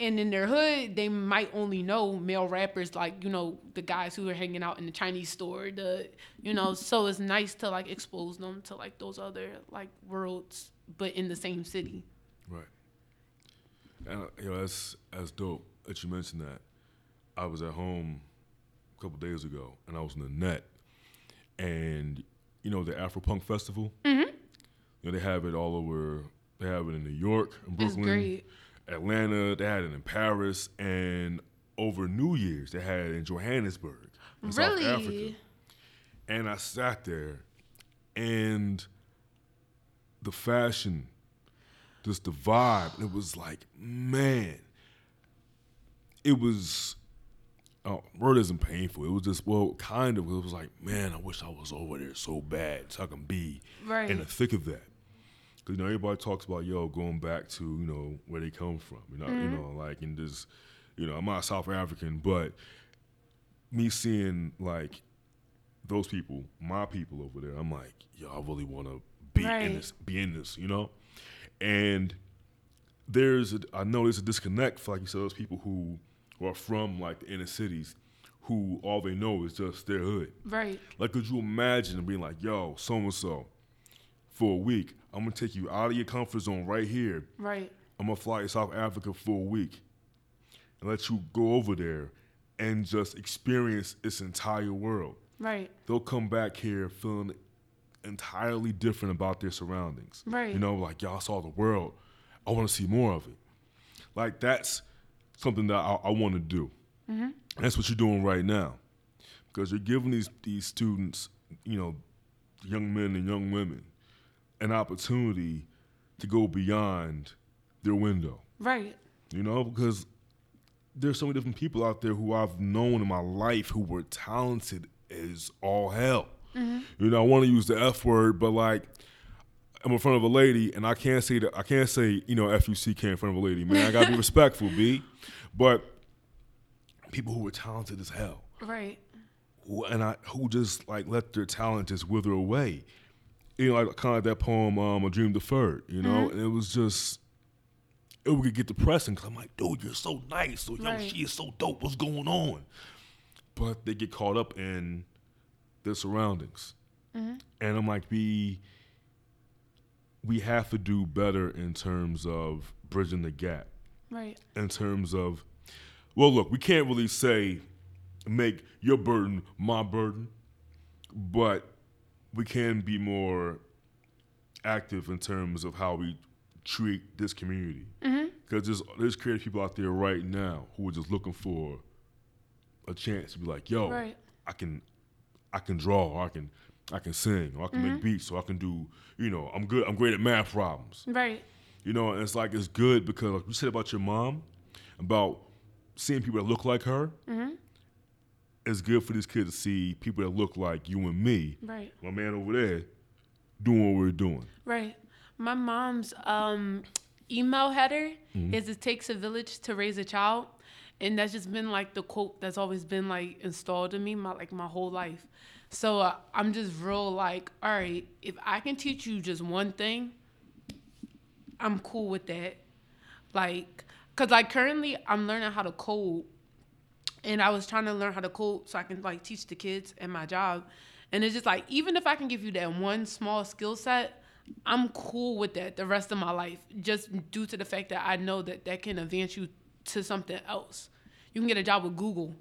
[SPEAKER 3] and in their hood they might only know male rappers like you know the guys who are hanging out in the chinese store the you know so it's nice to like expose them to like those other like worlds but in the same city
[SPEAKER 2] Right. And you know, that's that's dope that you mentioned that. I was at home a couple days ago, and I was in the net, and you know the Afro Punk Festival. Mm-hmm. You know they have it all over. They have it in New York, in Brooklyn,
[SPEAKER 3] great.
[SPEAKER 2] Atlanta. They had it in Paris, and over New Year's they had it in Johannesburg, in South Africa. And I sat there, and the fashion, just the vibe, it was like, man, it was. Oh, word isn't painful. It was just well, kind of. It was like, man, I wish I was over there so bad, so I can be
[SPEAKER 3] Right.
[SPEAKER 2] in the thick of that. Because you know, everybody talks about yo going back to you know where they come from. You know, you mm-hmm. know, like and just you know, I'm not South African, but me seeing like those people, my people over there, I'm like, yo, I really want to be in this, be in this, you know. And there's, a, I know there's a disconnect for like you said, those people who, who are from like the inner cities, who all they know is just their hood.
[SPEAKER 3] Right.
[SPEAKER 2] Like, could you imagine being like, yo, so and so, for a week, I'm gonna take you out of your comfort zone right here.
[SPEAKER 3] Right.
[SPEAKER 2] I'm gonna fly to South Africa for a week and let you go over there and just experience its entire world.
[SPEAKER 3] Right.
[SPEAKER 2] They'll come back here feeling entirely different about their surroundings.
[SPEAKER 3] Right.
[SPEAKER 2] You know, like y'all saw the world. I want to see more of it. Like that's something that I, I want to do. And that's what you're doing right now, because you're giving these these students, you know, young men and young women, an opportunity to go beyond their window.
[SPEAKER 3] Right.
[SPEAKER 2] You know, because there's so many different people out there who I've known in my life who were talented as all hell. Mm-hmm. You know, I want to use the F word, but like I'm in front of a lady and I can't say that I can't say, you know, F U C K in front of a lady, man. I gotta be respectful, B. But people who were talented as hell.
[SPEAKER 3] Right.
[SPEAKER 2] who, and I who just like let their talent just wither away. You know, like kind of like that poem, um, "A Dream Deferred." You know, and it was just it would get depressing because I'm like, dude, you're so nice, or yo,
[SPEAKER 3] Right.
[SPEAKER 2] she is so dope. What's going on? But they get caught up in their surroundings, and I'm like, we we have to do better in terms of bridging the gap
[SPEAKER 3] Right.
[SPEAKER 2] in terms of, well, look, we can't really say make your burden my burden, but we can be more active in terms of how we treat this community. Mm-hmm. Because there's there's creative people out there right now who are just looking for a chance to be like, yo,
[SPEAKER 3] Right.
[SPEAKER 2] I can I can draw, or I can I can sing, or I can make mm-hmm. beats, or I can do, you know, I'm good, I'm great at math problems.
[SPEAKER 3] Right.
[SPEAKER 2] You know, and it's like it's good because like you said about your mom, about seeing people that look like her. Mm-hmm. It's good for this kid to see people that look like you and me,
[SPEAKER 3] Right.
[SPEAKER 2] my man over there, doing what we're doing.
[SPEAKER 3] Right. My mom's um, email header
[SPEAKER 2] Mm-hmm.
[SPEAKER 3] is "It takes a village to raise a child," and that's just been like the quote that's always been like installed in me my like my whole life. So uh, I'm just real like, all right, if I can teach you just one thing, I'm cool with that. Like, cause like currently I'm learning how to code, and I was trying to learn how to code so I can like teach the kids at my job. And it's just like even if I can give you that one small skill set, I'm cool with that the rest of my life, just due to the fact that I know that that can advance you to something else. You can get a job with Google.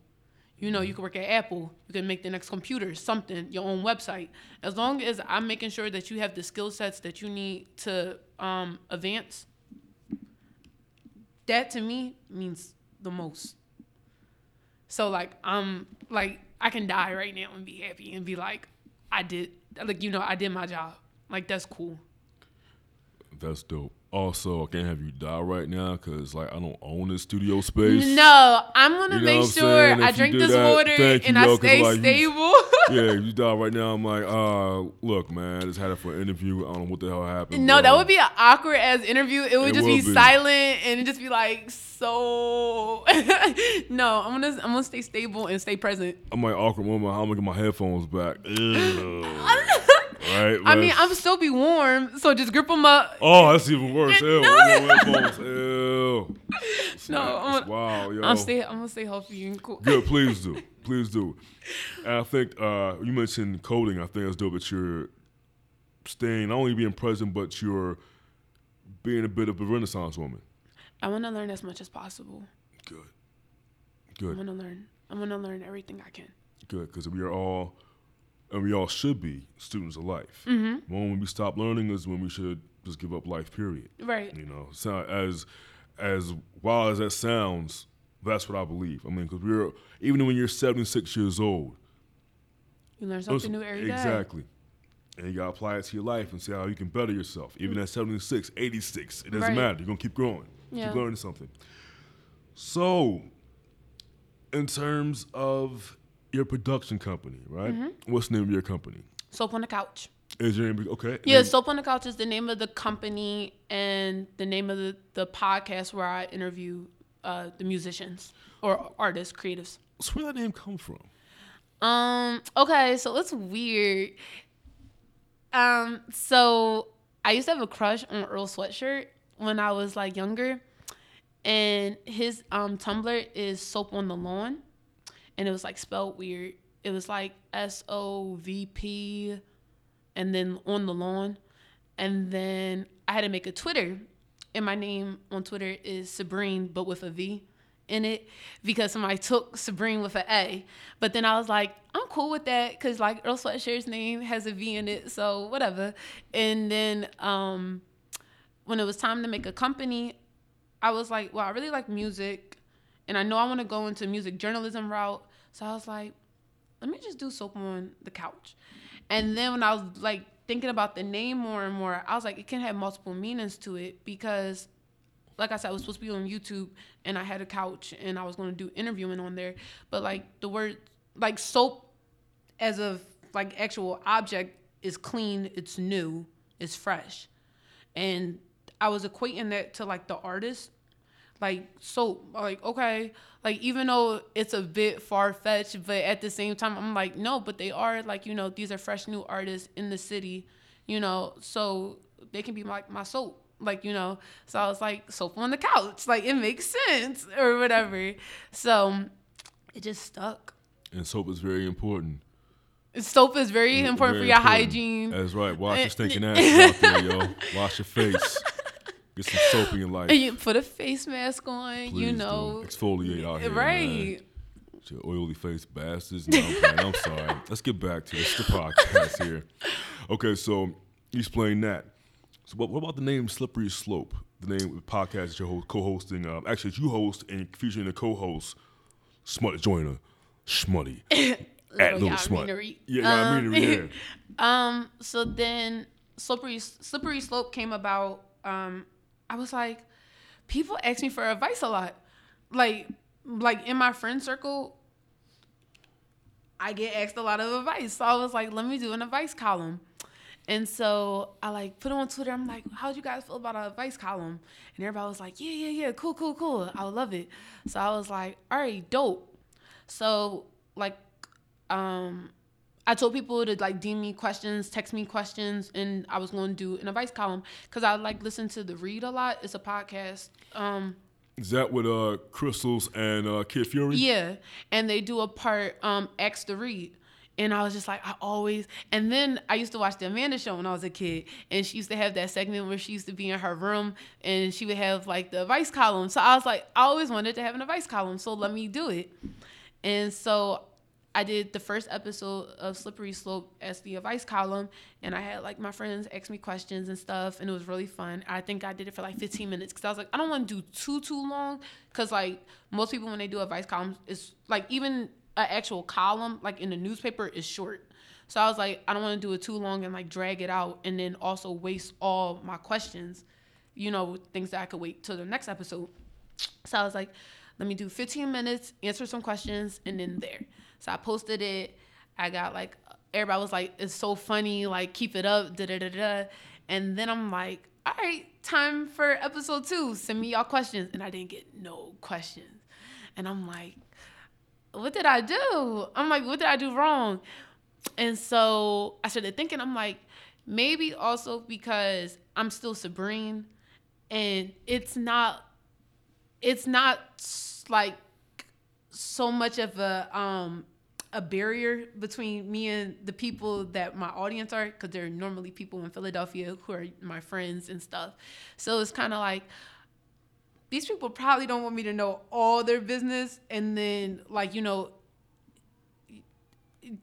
[SPEAKER 3] You know, you can work at Apple. You can make the next computer, something, your own website. As long as I'm making sure that you have the skill sets that you need to um, advance, that to me means the most. So like I'm like I can die right now and be happy and be like I did like you know I did my job. Like that's cool.
[SPEAKER 2] That's dope. Also, I can't have you die right now because like I don't own this studio space.
[SPEAKER 3] No, I'm gonna
[SPEAKER 2] You know
[SPEAKER 3] make sure? I drink this
[SPEAKER 2] that,
[SPEAKER 3] water and
[SPEAKER 2] you,
[SPEAKER 3] I
[SPEAKER 2] yo,
[SPEAKER 3] stay
[SPEAKER 2] like, you-
[SPEAKER 3] stable.
[SPEAKER 2] yeah, if you die right now, I'm like, uh, look, man, I just had it for an interview. I don't know what the hell happened.
[SPEAKER 3] no,
[SPEAKER 2] bro.
[SPEAKER 3] that would be an awkward as interview. It would
[SPEAKER 2] It
[SPEAKER 3] just
[SPEAKER 2] would
[SPEAKER 3] be,
[SPEAKER 2] be.
[SPEAKER 3] silent and it just be like so. no, I'm gonna I'm gonna stay stable and stay present.
[SPEAKER 2] I'm like awkward moment. How am I get my headphones back? Right?
[SPEAKER 3] I mean, I'm still be warm, so just grip them up.
[SPEAKER 2] Oh, that's even worse. Ew. Ew.
[SPEAKER 3] No, I'm gonna,
[SPEAKER 2] wow, yo.
[SPEAKER 3] I'm stay I'm gonna stay healthy and cool.
[SPEAKER 2] Good, please do. Please do. And I think uh, you mentioned coding. I think it's dope that you're staying, not only being present, but you're being a bit of a renaissance woman.
[SPEAKER 3] I want to learn as much as possible.
[SPEAKER 2] Good. Good.
[SPEAKER 3] I want to learn. I want to learn everything I can.
[SPEAKER 2] Good. Because we are all, and we all should be, students of life. Mm-hmm. When we stop learning is when we should just give up life, period.
[SPEAKER 3] Right.
[SPEAKER 2] You know, so as as wild as that sounds, that's what I believe. I mean, because we're even when you're 76 years old,
[SPEAKER 3] You learn something new every day.
[SPEAKER 2] exactly, and you gotta apply it to your life and see how you can better yourself. Even at 76, 86, it doesn't
[SPEAKER 3] Right.
[SPEAKER 2] matter. You're gonna keep growing,
[SPEAKER 3] Yeah.
[SPEAKER 2] keep learning something. So, in terms of your production company, right?
[SPEAKER 3] Mm-hmm.
[SPEAKER 2] What's the name of your company?
[SPEAKER 3] Soap on the couch.
[SPEAKER 2] Is your name okay?
[SPEAKER 3] Yeah,
[SPEAKER 2] Name-
[SPEAKER 3] Soap on the Couch is the name of the company and the name of the, the podcast where I interview uh, the musicians or artists, creatives.
[SPEAKER 2] So where that name come from?
[SPEAKER 3] Um, okay, so it's weird. Um, so I used to have a crush on Earl Sweatshirt when I was like younger. And his um Tumblr is soap on the lawn. And it was like spelled weird. It was like S O V P, and then on the lawn, and then I had to make a Twitter, and my name on Twitter is Sabrine, but with a V in it because somebody took Sabrine with an A. But then I was like, I'm cool with that because like Earl Sweatshirt's name has a V in it, so whatever. And then um, when it was time to make a company, I was like, well, I really like music, and I know I want to go into music journalism route. So I was like, let me just do soap on the couch. And then when I was like thinking about the name more and more, I was like, it can have multiple meanings to it because like I said, I was supposed to be on YouTube and I had a couch and I was going to do interviewing on there. But like the word, like soap as a like actual object is clean, it's new, it's fresh. And I was equating that to like the artist. Like soap, like okay, like even though it's a bit far fetched, but at the same time, I'm like, no, but they are like, you know, these are fresh new artists in the city, you know, so they can be like my soap like you know so i was like soap on the couch like it makes sense or whatever so it just stuck
[SPEAKER 2] And soap is very important.
[SPEAKER 3] soap is very important
[SPEAKER 2] Very
[SPEAKER 3] for your
[SPEAKER 2] important.
[SPEAKER 3] hygiene
[SPEAKER 2] That's right. Wash your stinking ass out there, yo. Wash your face. Get some soap in your life.
[SPEAKER 3] and you put a face mask on
[SPEAKER 2] Please
[SPEAKER 3] you know
[SPEAKER 2] exfoliate out here,
[SPEAKER 3] right
[SPEAKER 2] Man. You oily face bastards. No, I'm. I'm sorry. Let's get back to this, the podcast here. Okay, so you explain that. So what, what about the name Slippery Slope? The name of the podcast that you're co-hosting. Uh, actually, that you host and featuring the co-host, Smut Joiner, Schmutty, at Little Smut.
[SPEAKER 3] meanery.
[SPEAKER 2] Yeah, yeah, I
[SPEAKER 3] Um,
[SPEAKER 2] mean, yeah.
[SPEAKER 3] um so then slippery slippery slope came about um i was like people ask me for advice a lot like like in my friend circle i get asked a lot of advice so i was like let me do an advice column and so I like put it on Twitter. I'm like, how'd you guys feel about an advice column? And everybody was like, yeah, yeah, yeah, cool, cool, cool. I love it. So I was like, all right, dope. So like, um, I told people to like DM me questions, text me questions, and I was going to do an advice column because I like listen to the Read a lot. It's a podcast. Um,
[SPEAKER 2] Is that with uh, Crissle's and uh, Kid Fury?
[SPEAKER 3] yeah, and they do a part um X the read. And I was just like, I always. And then I used to watch the Amanda Show when I was a kid, and she used to have that segment where she used to be in her room and she would have like the advice column. So I was like, I always wanted to have an advice column, so let me do it. And so I did the first episode of Slippery Slope as the advice column, and I had like my friends ask me questions and stuff, and it was really fun. I think I did it for like 15 minutes because I was like, I don't want to do too too long, because like most people when they do advice columns, it's like even an actual column like in the newspaper is short. So I was like, I don't want to do it too long and like drag it out, and then also waste all my questions, you know, things that I could wait till the next episode. So I was like, let me do 15 minutes, answer some questions, and then there. So I posted it. I got like, everybody was like, it's so funny, like, keep it up, da da da da. And then I'm like, all right, time for episode two. Send me y'all questions. And I didn't get no questions. And I'm like, what did I do? I'm like, what did I do wrong? And so I started thinking, I'm like, maybe also because I'm still Sabrine and it's not it's not like so much of a um a barrier between me and the people that my audience are because they're normally people in Philadelphia who are my friends and stuff. So it's kind of like these people probably don't want me to know all their business and then like you know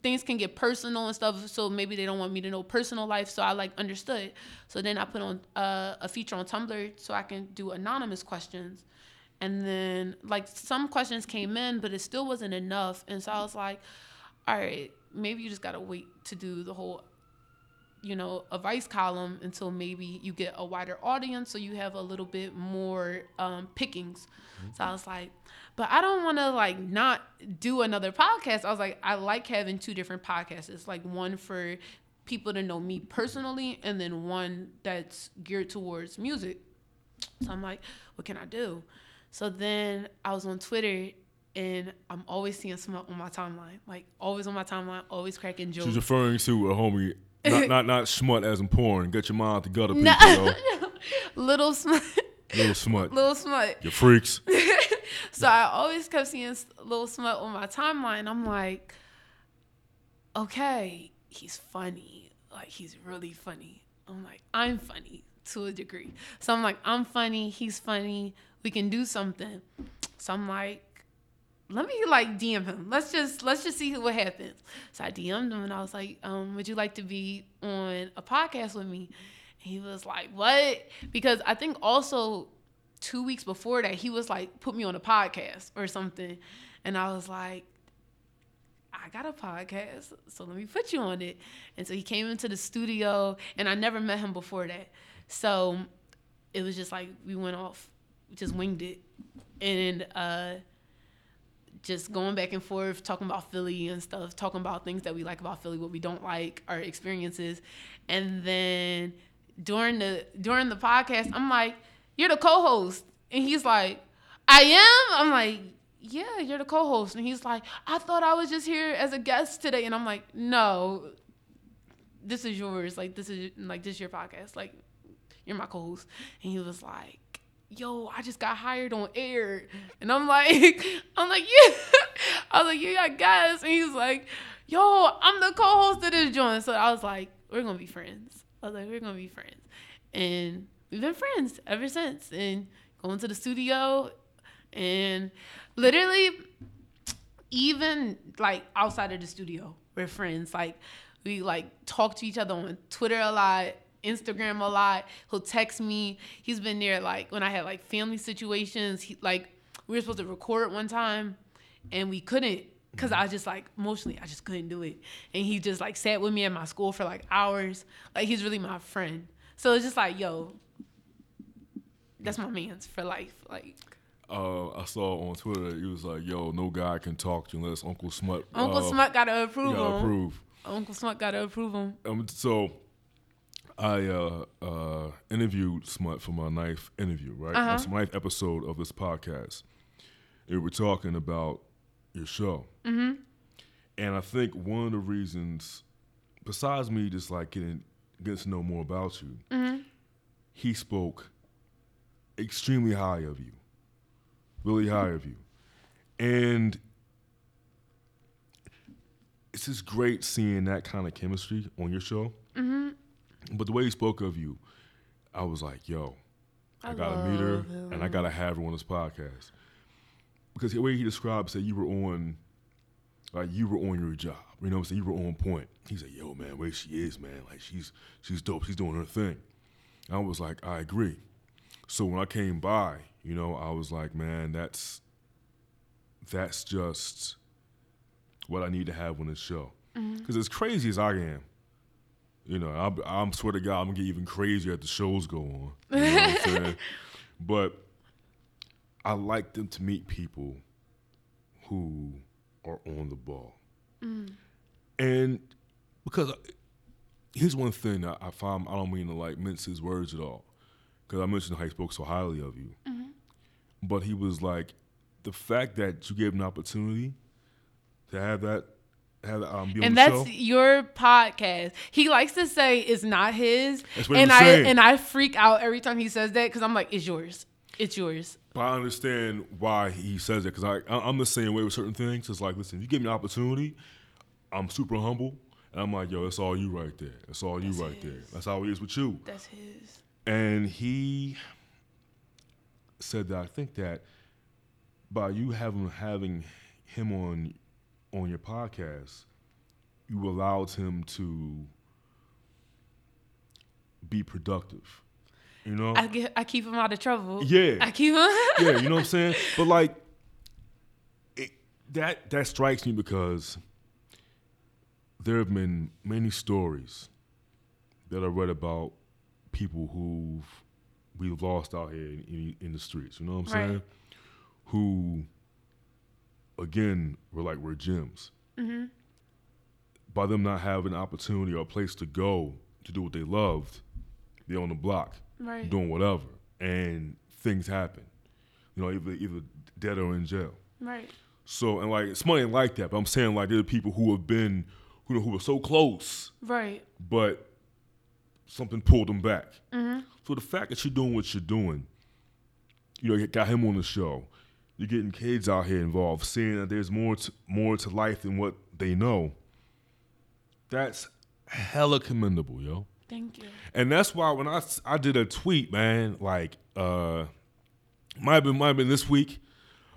[SPEAKER 3] things can get personal and stuff so maybe they don't want me to know personal life so i like understood so then i put on uh, a feature on tumblr so i can do anonymous questions and then like some questions came in but it still wasn't enough. And so i was like all right maybe you just gotta wait to do the whole you know advice column until maybe you get a wider audience so you have a little bit more um, pickings. So i was like but i don't want to like not do another podcast. I was like i like having two different podcasts it's like one for people to know me personally and then one that's geared towards music. So i'm like what can i do so then i was on twitter and i'm always seeing Smut on my timeline like always on my timeline always cracking jokes
[SPEAKER 2] She's referring to a homie, not not not smut as in porn. Get your mind together, people.
[SPEAKER 3] No.
[SPEAKER 2] yo.
[SPEAKER 3] little smut
[SPEAKER 2] Little smut.
[SPEAKER 3] little smut
[SPEAKER 2] You freaks.
[SPEAKER 3] so I always kept seeing little Smut on my timeline. I'm like, okay, he's funny. Like he's really funny. I'm like, I'm funny to a degree. So I'm like, I'm funny. He's funny. We can do something. So I'm like, let me like DM him. Let's just let's just see what happens. So I DM'd him and I was like, um, would you like to be on a podcast with me? And he was like, what? Because I think also two weeks before that he was like, put me on a podcast or something, and I was like. I got a podcast, so let me put you on it. And so he came into the studio, and I never met him before that. So it was just like we went off, just winged it, and uh, just going back and forth, talking about Philly and stuff, talking about things that we like about Philly, what we don't like, our experiences, and then during the during the podcast, I'm like, "You're the co-host," and he's like, "I am." I'm like, "Yeah, you're the co-host," and he's like, "I thought I was just here as a guest today," and I'm like, "No, this is yours. Like this is like this is your podcast. Like you're my co-host." And he was like, "Yo, I just got hired on air," and I'm like, "I'm like, yeah." I was like, "Yeah, I guess," and he's like, "Yo, I'm the co-host of this joint." So I was like, "We're gonna be friends." I was like, "We're gonna be friends," and we've been friends ever since. And going to the studio, and literally even like outside of the studio, we're friends. Like we like talk to each other on Twitter a lot, Instagram a lot. He'll text me. He's been there like when I had like family situations. He like we were supposed to record one time and we couldn't because I just like emotionally I just couldn't do it. And he just like sat with me at my school for like hours. Like he's really my friend. So it's just like, yo, that's my man's for life. Like
[SPEAKER 2] Uh, I saw on Twitter he was like, "Yo, no guy can talk to you unless Uncle Smut
[SPEAKER 3] Uncle
[SPEAKER 2] uh,
[SPEAKER 3] Smut gotta approve
[SPEAKER 2] gotta
[SPEAKER 3] him.
[SPEAKER 2] approve."
[SPEAKER 3] Uncle Smut gotta approve him.
[SPEAKER 2] Um, so I uh, uh, interviewed Smut for my ninth interview, right?
[SPEAKER 3] Uh-huh.
[SPEAKER 2] My ninth episode of this podcast. And we're talking about your show. Mm-hmm. And I think one of the reasons, besides me just like getting getting to know more about you, he spoke extremely high of you, really high of you, and it's just great seeing that kind of chemistry on your show. Mm-hmm. But the way he spoke of you, I was like, yo, I,
[SPEAKER 3] I
[SPEAKER 2] gotta meet her
[SPEAKER 3] him.
[SPEAKER 2] and I gotta have her on this podcast. Because the way he described said you were on like you were on your job. You know what I'm saying? You were on point. He said, yo, man, where she is, man, like she's she's dope. She's doing her thing. I was like, I agree. So when I came by, you know, I was like, man, that's that's just what I need to have on this show. Mm-hmm. Because as crazy as I am, you know, I'm, I'm swear to God, I'm gonna get even crazier as the shows go on. You know what I'm saying? But I like them to meet people who are on the ball. Mm. And because I, here's one thing that I find, I don't mean to like mince his words at all, because I mentioned how he spoke so highly of you. Mm-hmm. But he was like, the fact that you gave him an opportunity to have that, have um, be on
[SPEAKER 3] and that's
[SPEAKER 2] show.
[SPEAKER 3] your podcast. He likes to say it's not his,
[SPEAKER 2] That's
[SPEAKER 3] and I
[SPEAKER 2] saying.
[SPEAKER 3] and I freak out every time he says that because I'm like, it's yours, it's yours.
[SPEAKER 2] But I understand why he says it because I, I'm the same way with certain things. It's like, listen, you give me an opportunity, I'm super humble, and I'm like, yo, that's all you right there. That's all you right there. That's how it is with you.
[SPEAKER 3] That's his.
[SPEAKER 2] And he said that I think that by you having having him on on your podcast, you allowed him to be productive. You know?
[SPEAKER 3] I get, I keep him out of trouble.
[SPEAKER 2] Yeah.
[SPEAKER 3] I keep him.
[SPEAKER 2] yeah, you know what I'm saying? But like it, that that strikes me because there have been many stories that I read about people who've we've lost out here in, in, in the streets. You know what I'm
[SPEAKER 3] Right.
[SPEAKER 2] saying? Who again we're like were gems.
[SPEAKER 3] Mm-hmm.
[SPEAKER 2] By them not having an opportunity or a place to go to do what they loved, they're on the block
[SPEAKER 3] right.
[SPEAKER 2] doing whatever, and things happen. You know, either either dead or in jail.
[SPEAKER 3] Right.
[SPEAKER 2] So and like it's money ain't like that, but I'm saying like there are people who have been who know who were so close,
[SPEAKER 3] Right.
[SPEAKER 2] but something pulled them back.
[SPEAKER 3] Mm-hmm.
[SPEAKER 2] So the fact that you're doing what you're doing, you know, got him on the show. You're getting kids out here involved, seeing that there's more to, more to life than what they know. That's hella commendable, yo.
[SPEAKER 3] Thank you.
[SPEAKER 2] And that's why when I I did a tweet, man, like uh might have been might have been this week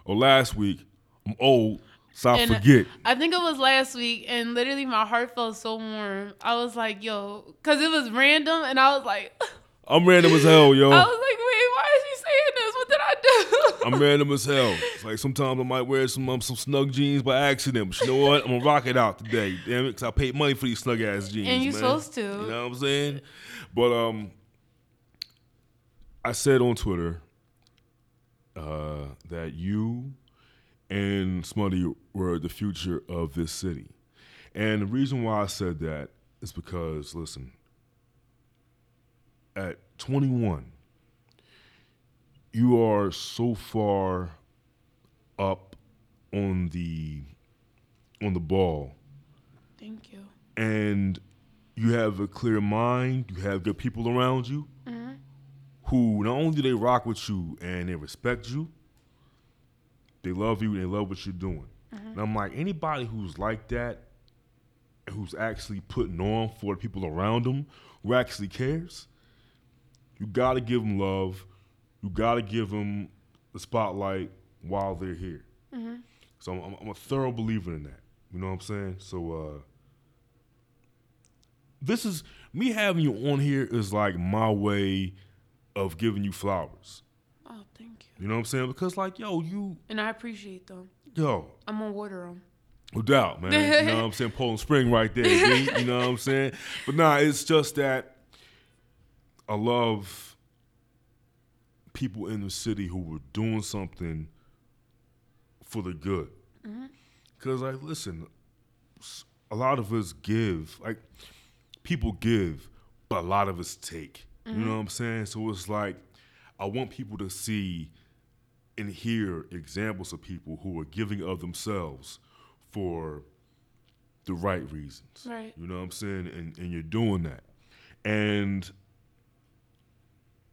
[SPEAKER 2] or last week. I'm old, so I
[SPEAKER 3] And
[SPEAKER 2] forget.
[SPEAKER 3] I think it was last week, and literally my heart felt so warm. I was like, yo, because it was random, and I was like,
[SPEAKER 2] I'm random as hell, yo.
[SPEAKER 3] I was like, wait, why is she saying this? What did I do?
[SPEAKER 2] I'm random as hell. It's like sometimes I might wear some um, some snug jeans by accident, but you know what? I'm gonna rock it out today. Damn it, cause I paid money for these snug ass jeans.
[SPEAKER 3] And you
[SPEAKER 2] man.
[SPEAKER 3] supposed to.
[SPEAKER 2] You know what I'm saying? But um, I said on Twitter uh, that you and Smutty were the future of this city, and the reason why I said that is because listen, at 21 you are so far up on the on the ball.
[SPEAKER 3] Thank you.
[SPEAKER 2] and you have a clear mind you have good people around you mm-hmm. who not only do they rock with you and they respect you they love you and they love what you're doing. Mm-hmm. And i'm like anybody who's like that who's actually putting on for the people around them who actually cares you got to give them love you got to give them the spotlight while they're here so I'm, I'm a thorough believer in that you know what i'm saying so uh this is me having you on here is like my way of giving you flowers.
[SPEAKER 3] Oh, thank you.
[SPEAKER 2] You know what I'm saying? Because like, yo, you,
[SPEAKER 3] And I appreciate them.
[SPEAKER 2] yo,
[SPEAKER 3] I'm gonna water them.
[SPEAKER 2] no doubt, man. you know what I'm saying? Poland Spring right there, you know what I'm saying? But nah, it's just that I love people in the city who were doing something for the good. Mm-hmm. Because, like, listen, a lot of us give, like, people give, but a lot of us take. You know mm-hmm. what I'm saying? So it's like, I want people to see and hear examples of people who are giving of themselves for the right reasons.
[SPEAKER 3] Right.
[SPEAKER 2] You know what I'm saying? And, and you're doing that. And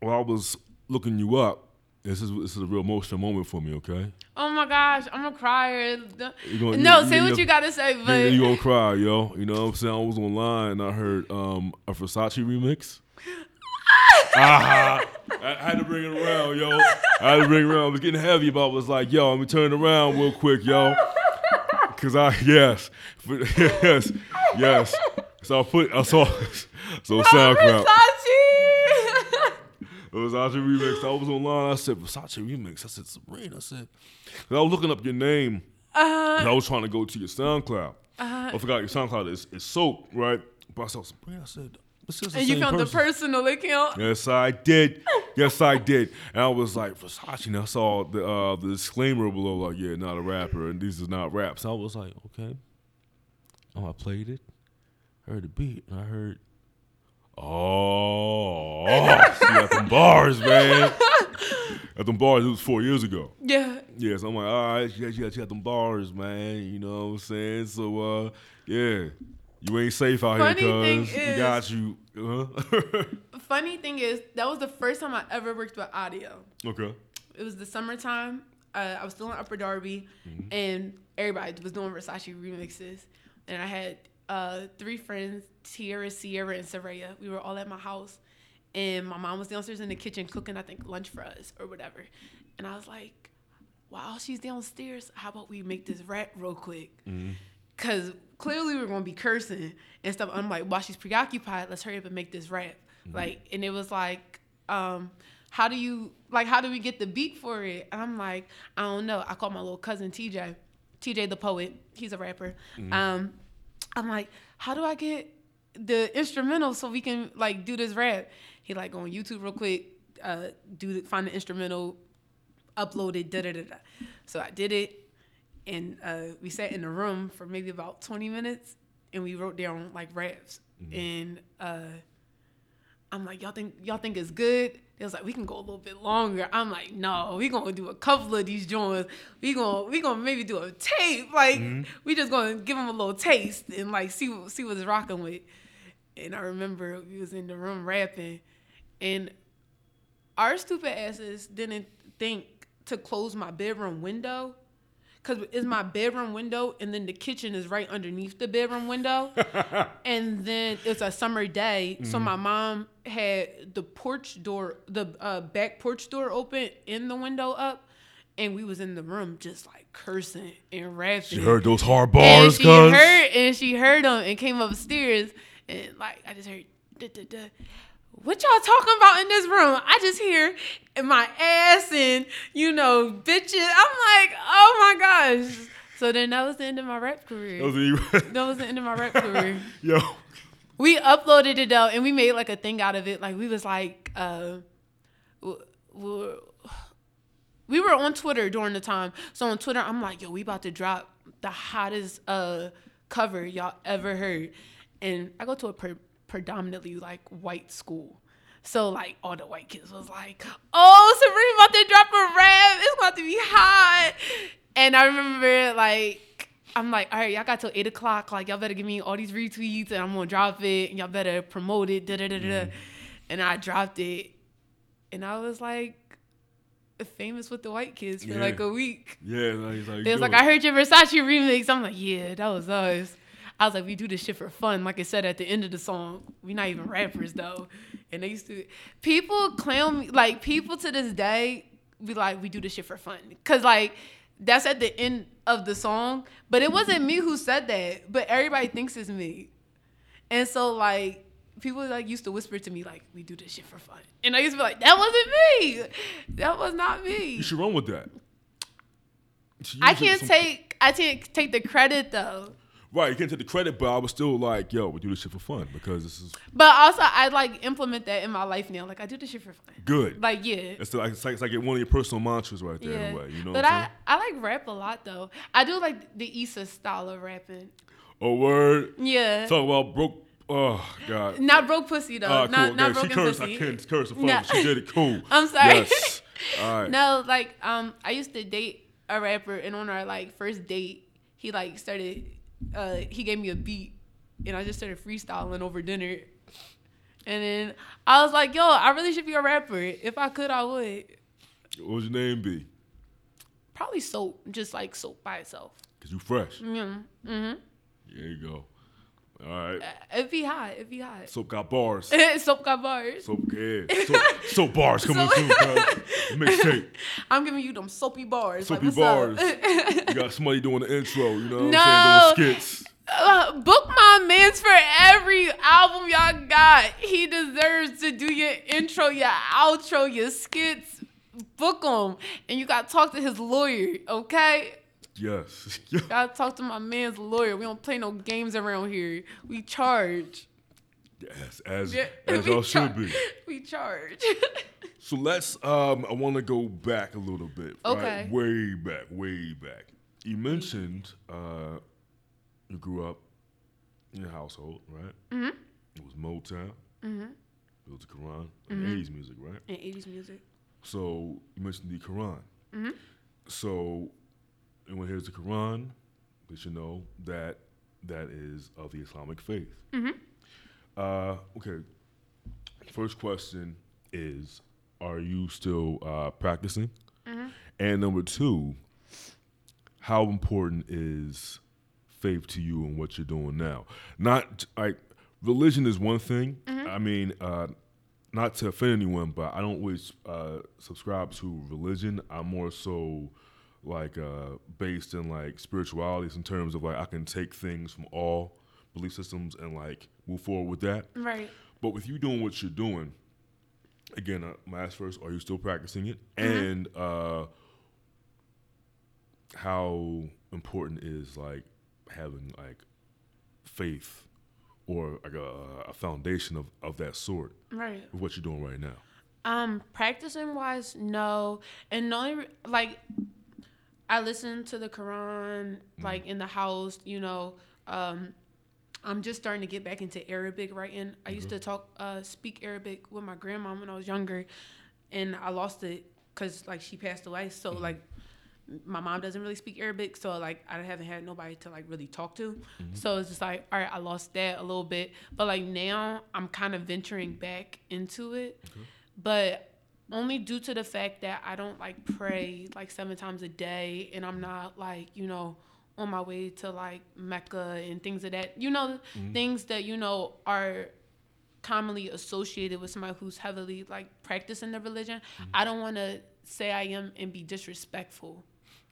[SPEAKER 2] while I was looking you up, this is this is a real emotional moment for me, okay?
[SPEAKER 3] Oh my gosh, I'm a crier.
[SPEAKER 2] Gonna-
[SPEAKER 3] no,
[SPEAKER 2] you-
[SPEAKER 3] say
[SPEAKER 2] you-
[SPEAKER 3] what
[SPEAKER 2] you-
[SPEAKER 3] you gotta say, but
[SPEAKER 2] you gonna cry, yo. You know what I'm saying? I was online and I heard um, a Versace remix. ah, I had to bring it around, yo. I had to bring it around. I was getting heavy, but I was like, yo, let me turn it around real quick, yo. Cause I yes, yes, yes. So I put I saw so SoundCloud.
[SPEAKER 3] Versace.
[SPEAKER 2] Versace remix. I was online. I said Versace remix. I said Sabrina. I said, I was looking up your name.
[SPEAKER 3] uh,
[SPEAKER 2] And I was trying to go to your SoundCloud. I forgot your SoundCloud is, is soap, right? But I saw Sabrina. I said, this is the
[SPEAKER 3] and you found
[SPEAKER 2] person.
[SPEAKER 3] the personal account.
[SPEAKER 2] Yes, I did. Yes, I did. And I was like, Versace. And I saw the uh, the disclaimer below, like, yeah, not a rapper, and these is not raps. So I was like, okay. Oh, I played it. Heard the beat, and I heard, oh, she got them bars, man. At them bars, it was four years ago.
[SPEAKER 3] Yeah.
[SPEAKER 2] Yes, I'm like, all right, she got, she got, she got them bars, man. You know what I'm saying? So, uh, yeah, you ain't safe out
[SPEAKER 3] Funny
[SPEAKER 2] here, cuz we got you. Uh-huh.
[SPEAKER 3] Funny thing is, that was the first time I ever worked with audio.
[SPEAKER 2] okay.
[SPEAKER 3] It was the summertime. Uh, I was still in Upper Darby,
[SPEAKER 2] Mm-hmm.
[SPEAKER 3] and everybody was doing Versace remixes. And I had uh, three friends, Tierra, Sierra, and Soraya. We were all at my house, and my mom was downstairs in the kitchen cooking, I think, lunch for us or whatever. And I was like, while she's downstairs, how about we make this rap real quick? Cause clearly we're gonna be cursing and stuff. I'm like, while she's preoccupied, let's hurry up and make this rap. Like, and it was like, um, how do you like? How do we get the beat for it? And I'm like, I don't know. I called my little cousin TJ, TJ the poet. He's a rapper. Um, I'm like, how do I get the instrumental so we can like do this rap? He like go on YouTube real quick, uh, do the, find the instrumental, upload it, da da da da. So I did it, and uh, we sat in the room for maybe about 20 minutes, and we wrote down like raps. And uh, I'm like, y'all think y'all think it's good? They was like, we can go a little bit longer. I'm like, no, we gonna do a couple of these joints. We gonna we gonna maybe do a tape. Like mm-hmm. we just gonna give them a little taste and like see what see what it's rocking with. And I remember we was in the room rapping, and our stupid asses didn't think to close my bedroom window. Cause it's my bedroom window, and then the kitchen is right underneath the bedroom window, and then it's a summer day, so mm-hmm. my mom had the porch door, the uh, back porch door open, in the window up, and we was in the room just like cursing and rapping.
[SPEAKER 2] She heard those hard
[SPEAKER 3] and
[SPEAKER 2] bars,
[SPEAKER 3] she
[SPEAKER 2] cuz?
[SPEAKER 3] heard and she heard them and came upstairs and like I just heard duh, duh, duh. what y'all talking about in this room? I just hear my ass and you know bitches. I'm like, oh my gosh. So then that was the end of my rap career.
[SPEAKER 2] Those are you.
[SPEAKER 3] that was the end of my rap career.
[SPEAKER 2] Yo.
[SPEAKER 3] We uploaded it though, and we made like a thing out of it. Like we was like, uh, we were on Twitter during the time. So on Twitter, I'm like, yo, we about to drop the hottest uh cover y'all ever heard, and I go to a pre- predominantly like white school. So like all the white kids was like, "Oh, Sabrina about to drop a rap. It's about to be hot." And I remember like I'm like, "All right, y'all got till eight o'clock. Like y'all better give me all these retweets, and I'm gonna drop it, and y'all better promote it." Da da da da. Mm-hmm. And I dropped it, and I was like famous with the white kids for
[SPEAKER 2] Yeah.
[SPEAKER 3] like a week.
[SPEAKER 2] Yeah, like, like,
[SPEAKER 3] They was like, I heard your Versace remix. I'm like, yeah, that was us. I was like, we do this shit for fun. Like I said at the end of the song, we not even rappers though. And they used to, people clown me, like people to this day be like, we do this shit for fun. Cause like, that's at the end of the song. But it wasn't me who said that, but everybody thinks it's me. And so like, people like used to whisper to me like, we do this shit for fun. And I used to be like, that wasn't me. That was not me.
[SPEAKER 2] You should run with that.
[SPEAKER 3] I can't take I can't take the credit though.
[SPEAKER 2] Right, you can't take the credit, but I was still like, yo, we do this shit for fun because this is
[SPEAKER 3] But also I like implement that in my life now. Like I do this shit for fun.
[SPEAKER 2] good.
[SPEAKER 3] Like yeah.
[SPEAKER 2] it's like it's like, it's like one of your personal mantras right there
[SPEAKER 3] Yeah.
[SPEAKER 2] way. You know
[SPEAKER 3] but I? I like rap a lot though. I do like the Issa style of rapping.
[SPEAKER 2] A word.
[SPEAKER 3] Yeah.
[SPEAKER 2] Talk about broke. Oh god.
[SPEAKER 3] not broke pussy though.
[SPEAKER 2] Ah, cool.
[SPEAKER 3] not
[SPEAKER 2] okay, she
[SPEAKER 3] broken
[SPEAKER 2] cursed.
[SPEAKER 3] pussy.
[SPEAKER 2] I can't curse.
[SPEAKER 3] No.
[SPEAKER 2] She did it. Cool.
[SPEAKER 3] I'm sorry.
[SPEAKER 2] Yes. All right.
[SPEAKER 3] No, like um, I used to date a rapper, and on our like first date, he like started, uh, he gave me a beat, and I just started freestyling over dinner, and then I was like, yo, I really should be a rapper. If I could, I would.
[SPEAKER 2] What would your name be?
[SPEAKER 3] Probably soap, just like soap by itself.
[SPEAKER 2] Cause you fresh.
[SPEAKER 3] Mm, hmm
[SPEAKER 2] There you go. All right.
[SPEAKER 3] It'd be hot. It'd be hot.
[SPEAKER 2] Soap got bars.
[SPEAKER 3] soap got bars.
[SPEAKER 2] Soap yeah. Soap, soap bars coming
[SPEAKER 3] So-
[SPEAKER 2] soon. Mixtape.
[SPEAKER 3] I'm giving you them soapy bars.
[SPEAKER 2] Soapy
[SPEAKER 3] like,
[SPEAKER 2] bars. You got somebody doing the intro. You know what
[SPEAKER 3] No.
[SPEAKER 2] I'm saying? Doing skits.
[SPEAKER 3] uh, book my man's for every album y'all got. He deserves to do your intro, your outro, your skits. Book him, and you gotta talk to his lawyer, okay?
[SPEAKER 2] Yes.
[SPEAKER 3] Gotta talk to my man's lawyer. We don't play no games around here. We charge.
[SPEAKER 2] yes. As
[SPEAKER 3] Yeah,
[SPEAKER 2] as y'all should be.
[SPEAKER 3] We charge.
[SPEAKER 2] So let's um I want to go back a little bit.
[SPEAKER 3] Okay.
[SPEAKER 2] Right? Way back, way back. You mentioned uh you grew up in a household, right? Mm-hmm. It was Motown. Mm-hmm. It was the Quran, and 80s music, right?
[SPEAKER 3] and 80s music.
[SPEAKER 2] So you mentioned the Quran.
[SPEAKER 3] Mm-hmm.
[SPEAKER 2] So anyone hears the Quran, they should know that that is of the Islamic faith.
[SPEAKER 3] Mm-hmm.
[SPEAKER 2] Uh, okay. First question is: Are you still uh, practicing?
[SPEAKER 3] Mm-hmm.
[SPEAKER 2] And number two, how important is faith to you and what you're doing now? Not like religion is one thing.
[SPEAKER 3] Mm-hmm.
[SPEAKER 2] I mean, uh, not to offend anyone, but I don't always uh, subscribe to religion. I'm more so like uh, based in like spiritualities in terms of like I can take things from all belief systems and like move forward with that.
[SPEAKER 3] Right.
[SPEAKER 2] But with you doing what you're doing, again, uh, my ask first, are you still practicing it?
[SPEAKER 3] Mm-hmm.
[SPEAKER 2] And uh, how important is like having like faith or like a, a foundation of, of that sort
[SPEAKER 3] Right.
[SPEAKER 2] of what you're doing right now?
[SPEAKER 3] Um, practicing wise, no. And the only like I listen to the Quran mm-hmm. like in the house, you know. Um I'm just starting to get back into Arabic writing. I used mm-hmm. to talk uh speak Arabic with my grandma when I was younger and I lost it cuz like she passed away. So mm-hmm. like my mom doesn't really speak Arabic, so like I haven't had nobody to like really talk to. So it's just like, all right, I lost that a little bit, but like now I'm kind of venturing back into it. But only due to the fact that I don't like pray like seven times a day, and I'm not like you know on my way to like Mecca and things of that. You know, mm-hmm. things that you know are commonly associated with somebody who's heavily like practicing the religion. Mm-hmm. I don't want to say I am and be disrespectful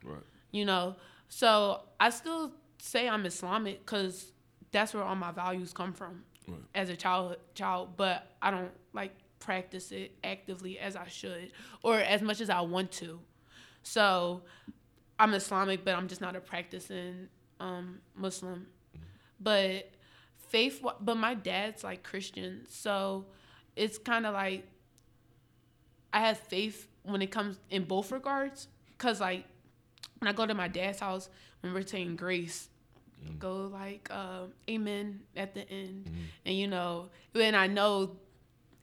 [SPEAKER 2] Right.
[SPEAKER 3] you know so i still say i'm islamic because that's where all my values come from
[SPEAKER 2] Right.
[SPEAKER 3] as a child child but i don't like practice it actively as i should or as much as i want to. So i'm islamic but i'm just not a practicing um muslim. But faith but my dad's like christian. So it's kind of like i have faith when it comes in both regards because like when I go to my dad's house, when we're saying grace, go like uh, amen at the end, and you know, and I know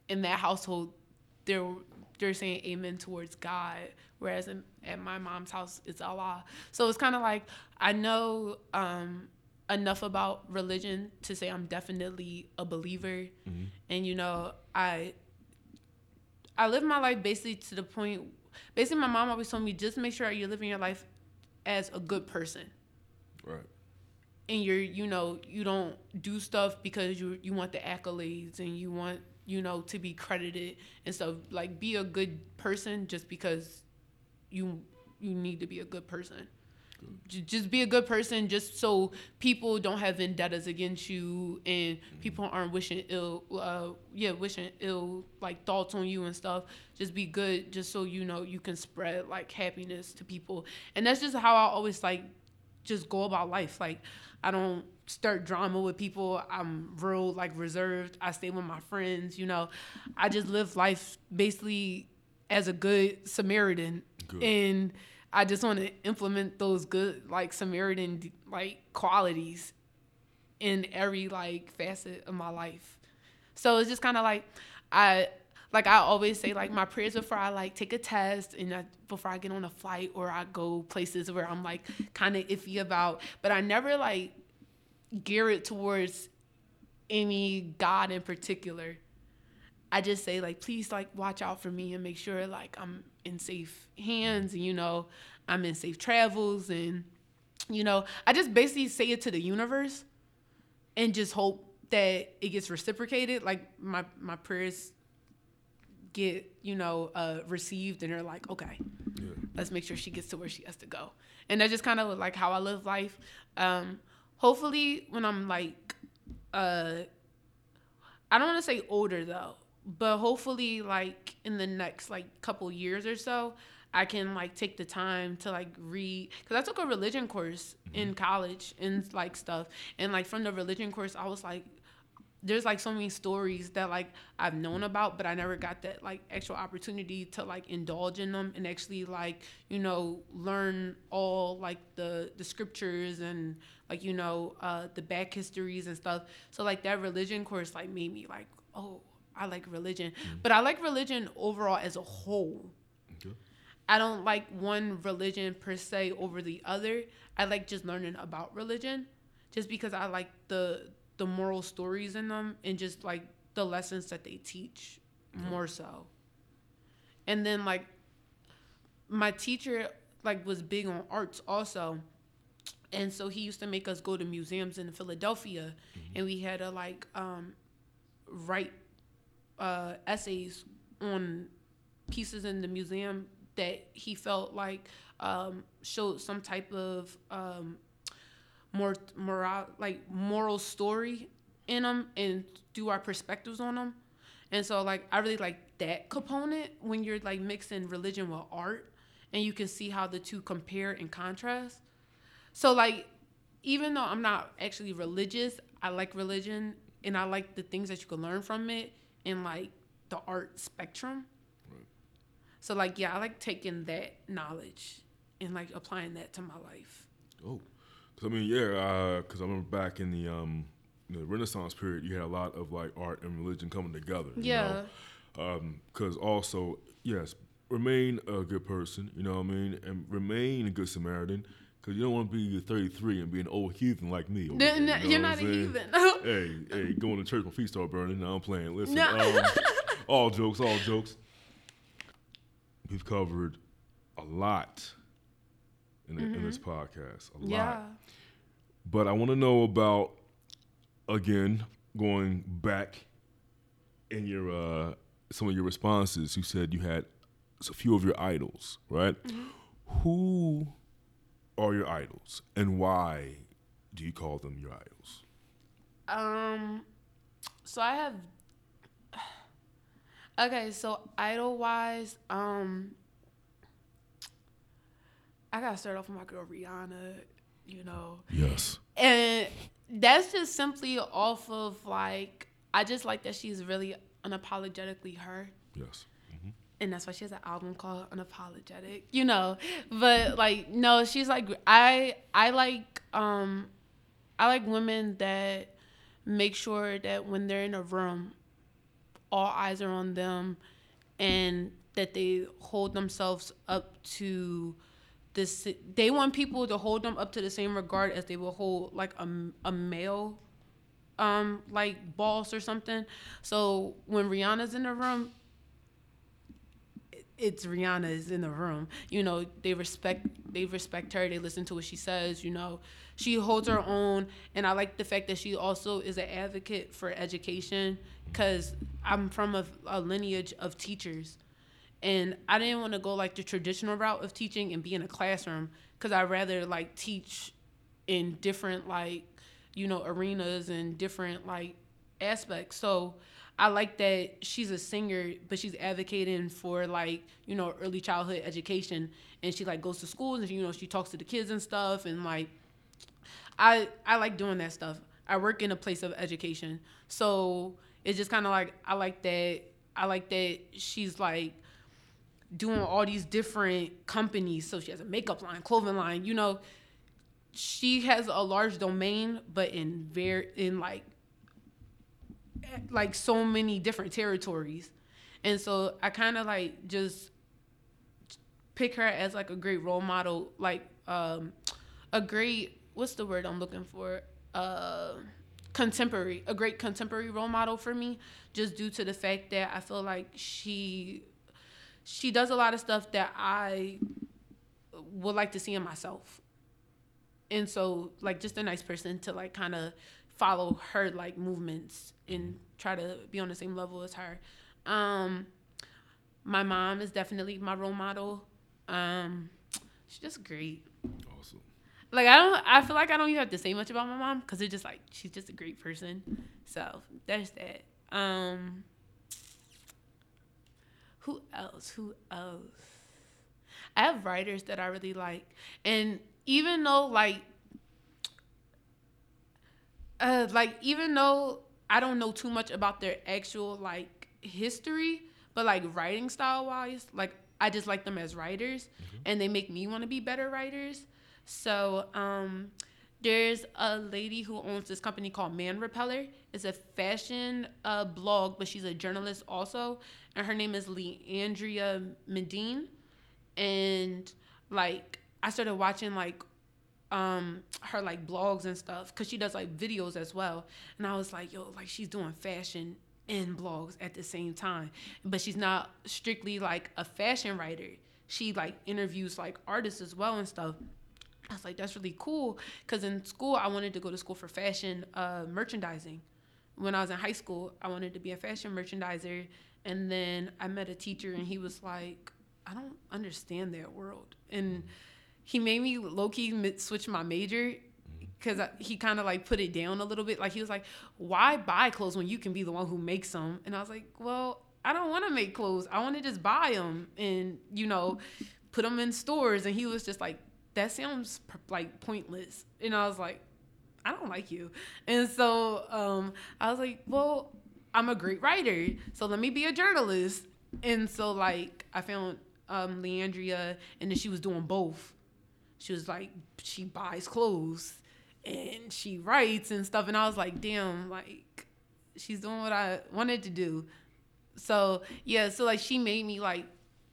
[SPEAKER 3] in that household they're they're saying amen towards God, whereas in, at my mom's house it's Allah. So it's kind of like I know um, enough about religion to say I'm definitely a believer, and you know I I live my life basically to the point. Basically, my mom always told me just make sure you're living your life as a good person,
[SPEAKER 2] Right.
[SPEAKER 3] and you're you know you don't do stuff because you you want the accolades and you want you know to be credited and stuff. Like be a good person just because you you need to be a good person. J- Just be a good person, just so people don't have vendettas against you, and people aren't wishing ill, uh, yeah, wishing ill like thoughts on you and stuff. Just be good, just so you know you can spread like happiness to people, and that's just how I always like just go about life. Like I don't start drama with people. I'm real like reserved. I stay with my friends. You know, I just live life basically as a good Samaritan,
[SPEAKER 2] Good.
[SPEAKER 3] and I just want to implement those good like Samaritan like qualities in every like facet of my life. So it's just kind of like I like I always say like my prayers before I like take a test and I, before I get on a flight or I go places where I'm like kind of iffy about, but I never like gear it towards any God in particular. I just say like please like watch out for me and make sure like I'm in safe hands and you know I'm in safe travels and you know. I just basically say it to the universe and just hope that it gets reciprocated. Like my my prayers get you know uh received and they're like okay
[SPEAKER 2] Yeah.
[SPEAKER 3] let's make sure she gets to where she has to go. And that's just kind of like how i live life. Um hopefully when i'm like uh i don't want to say older though but hopefully like in the next like couple years or so i can like take the time to like read because i took a religion course in college and like stuff. And like from the religion course i was like there's like so many stories that like I've known about, but I never got that like actual opportunity to like indulge in them and actually like you know learn all like the the scriptures and like you know uh, the back histories and stuff. So like that religion course like made me like oh I like religion, but I like religion overall as a whole.
[SPEAKER 2] Okay.
[SPEAKER 3] I don't like one religion per se over the other. I like just learning about religion, just because I like the the moral stories in them and just like the lessons that they teach more so. And then like my teacher like was big on arts also. And so he used to make us go to museums in Philadelphia and we had to like um write uh essays on pieces in the museum that he felt like um, showed some type of um, more moral like moral story in them and do our perspectives on them and so like i really like that component when you're like mixing religion with art and you can see how the two compare and contrast. So like even though i'm not actually religious i like religion and i like the things that you can learn from it in like the art spectrum. So like yeah i like taking that knowledge and like applying that to my life.
[SPEAKER 2] Oh, because I mean, yeah, because I remember back in the um, the Renaissance period, you had a lot of like art and religion coming together.
[SPEAKER 3] Yeah.
[SPEAKER 2] Because also, yes, remain a good person. You know what I mean, and remain a good Samaritan. Because you don't want to be 33 and be an old heathen like me.
[SPEAKER 3] No,
[SPEAKER 2] there, you know what
[SPEAKER 3] not a heathen.
[SPEAKER 2] hey, hey, going to church, my feet start burning. Now I'm playing. Listen,
[SPEAKER 3] No.
[SPEAKER 2] um, all jokes, all jokes. we've covered a lot in, in this podcast. A lot. But I want to know about again going back in your uh, some of your responses. You said you had a few of your idols, right? Who are your idols, and why do you call them your idols?
[SPEAKER 3] Um, so I have. Okay, so idol wise, um, I gotta start off with my girl Rihanna. You know,
[SPEAKER 2] Yes.
[SPEAKER 3] and that's just simply off of like I just like that she's really unapologetically her.
[SPEAKER 2] Yes.
[SPEAKER 3] and that's why she has an album called unapologetic you know but like no she's like i i like um i like women that make sure that when they're in a room all eyes are on them and that they hold themselves up to this they want people to hold them up to the same regard as they will hold like a, a male um like boss or something so when rihanna's in the room it's Rihanna is in the room. You know, they respect they respect her. They listen to what she says. You know, she holds her own, and I like the fact that she also is an advocate for education. Cause I'm from a, a lineage of teachers, and I didn't want to go like the traditional route of teaching and be in a classroom. Cause I rather like teach in different like you know arenas and different like aspects. So I like that she's a singer, but she's advocating for like you know early childhood education, and she like goes to schools and you know she talks to the kids and stuff, and like I I like doing that stuff. I work in a place of education, so it's just kind of like I like that. I like that she's like doing all these different companies. So she has a makeup line, clothing line. You know, she has a large domain, but in very in like like so many different territories. And so I kind of like just pick her as like a great role model, like um a great what's the word I'm looking for? Uh contemporary, a great contemporary role model for me just due to the fact that I feel like she she does a lot of stuff that I would like to see in myself. And so like just a nice person to like kind of follow her like movements and try to be on the same level as her. Um my mom is definitely my role model. Um she's just great.
[SPEAKER 2] Awesome.
[SPEAKER 3] Like I don't I feel like I don't even have to say much about my mom cuz it's just like she's just a great person. So, there's that. Um who else? Who else? I have writers that I really like. And even though like uh like even though I don't know too much about their actual like history, but like writing style wise, like I just like them as writers and they make me want to be better writers. So, um there's a lady who owns this company called Man Repeller. It's a fashion uh, blog, but she's a journalist also, and her name is Leandra Medine. And like, I started watching like um her like blogs and stuff because she does like videos as well. And i was like yo like she's doing fashion and blogs at the same time. But she's not strictly like a fashion writer. She like interviews like artists as well and stuff. I was like that's really cool because in school i wanted to go to school for fashion uh, merchandising. When i was in high school i wanted to be a fashion merchandiser and then i met a teacher and he was like i don't understand that world and he made me low key switch my major because he kind of like put it down a little bit. Like he was like, "Why buy clothes when you can be the one who makes them?" And I was like, "Well, I don't want to make clothes. I want to just buy them and you know, put them in stores." And he was just like, "That sounds like pointless." And I was like, "I don't like you." And so um, I was like, "Well, I'm a great writer, so let me be a journalist." And so like I found um, Leandra, and then she was doing both she was like she buys clothes and she writes and stuff and i was like damn like she's doing what i wanted to do so yeah so like she made me like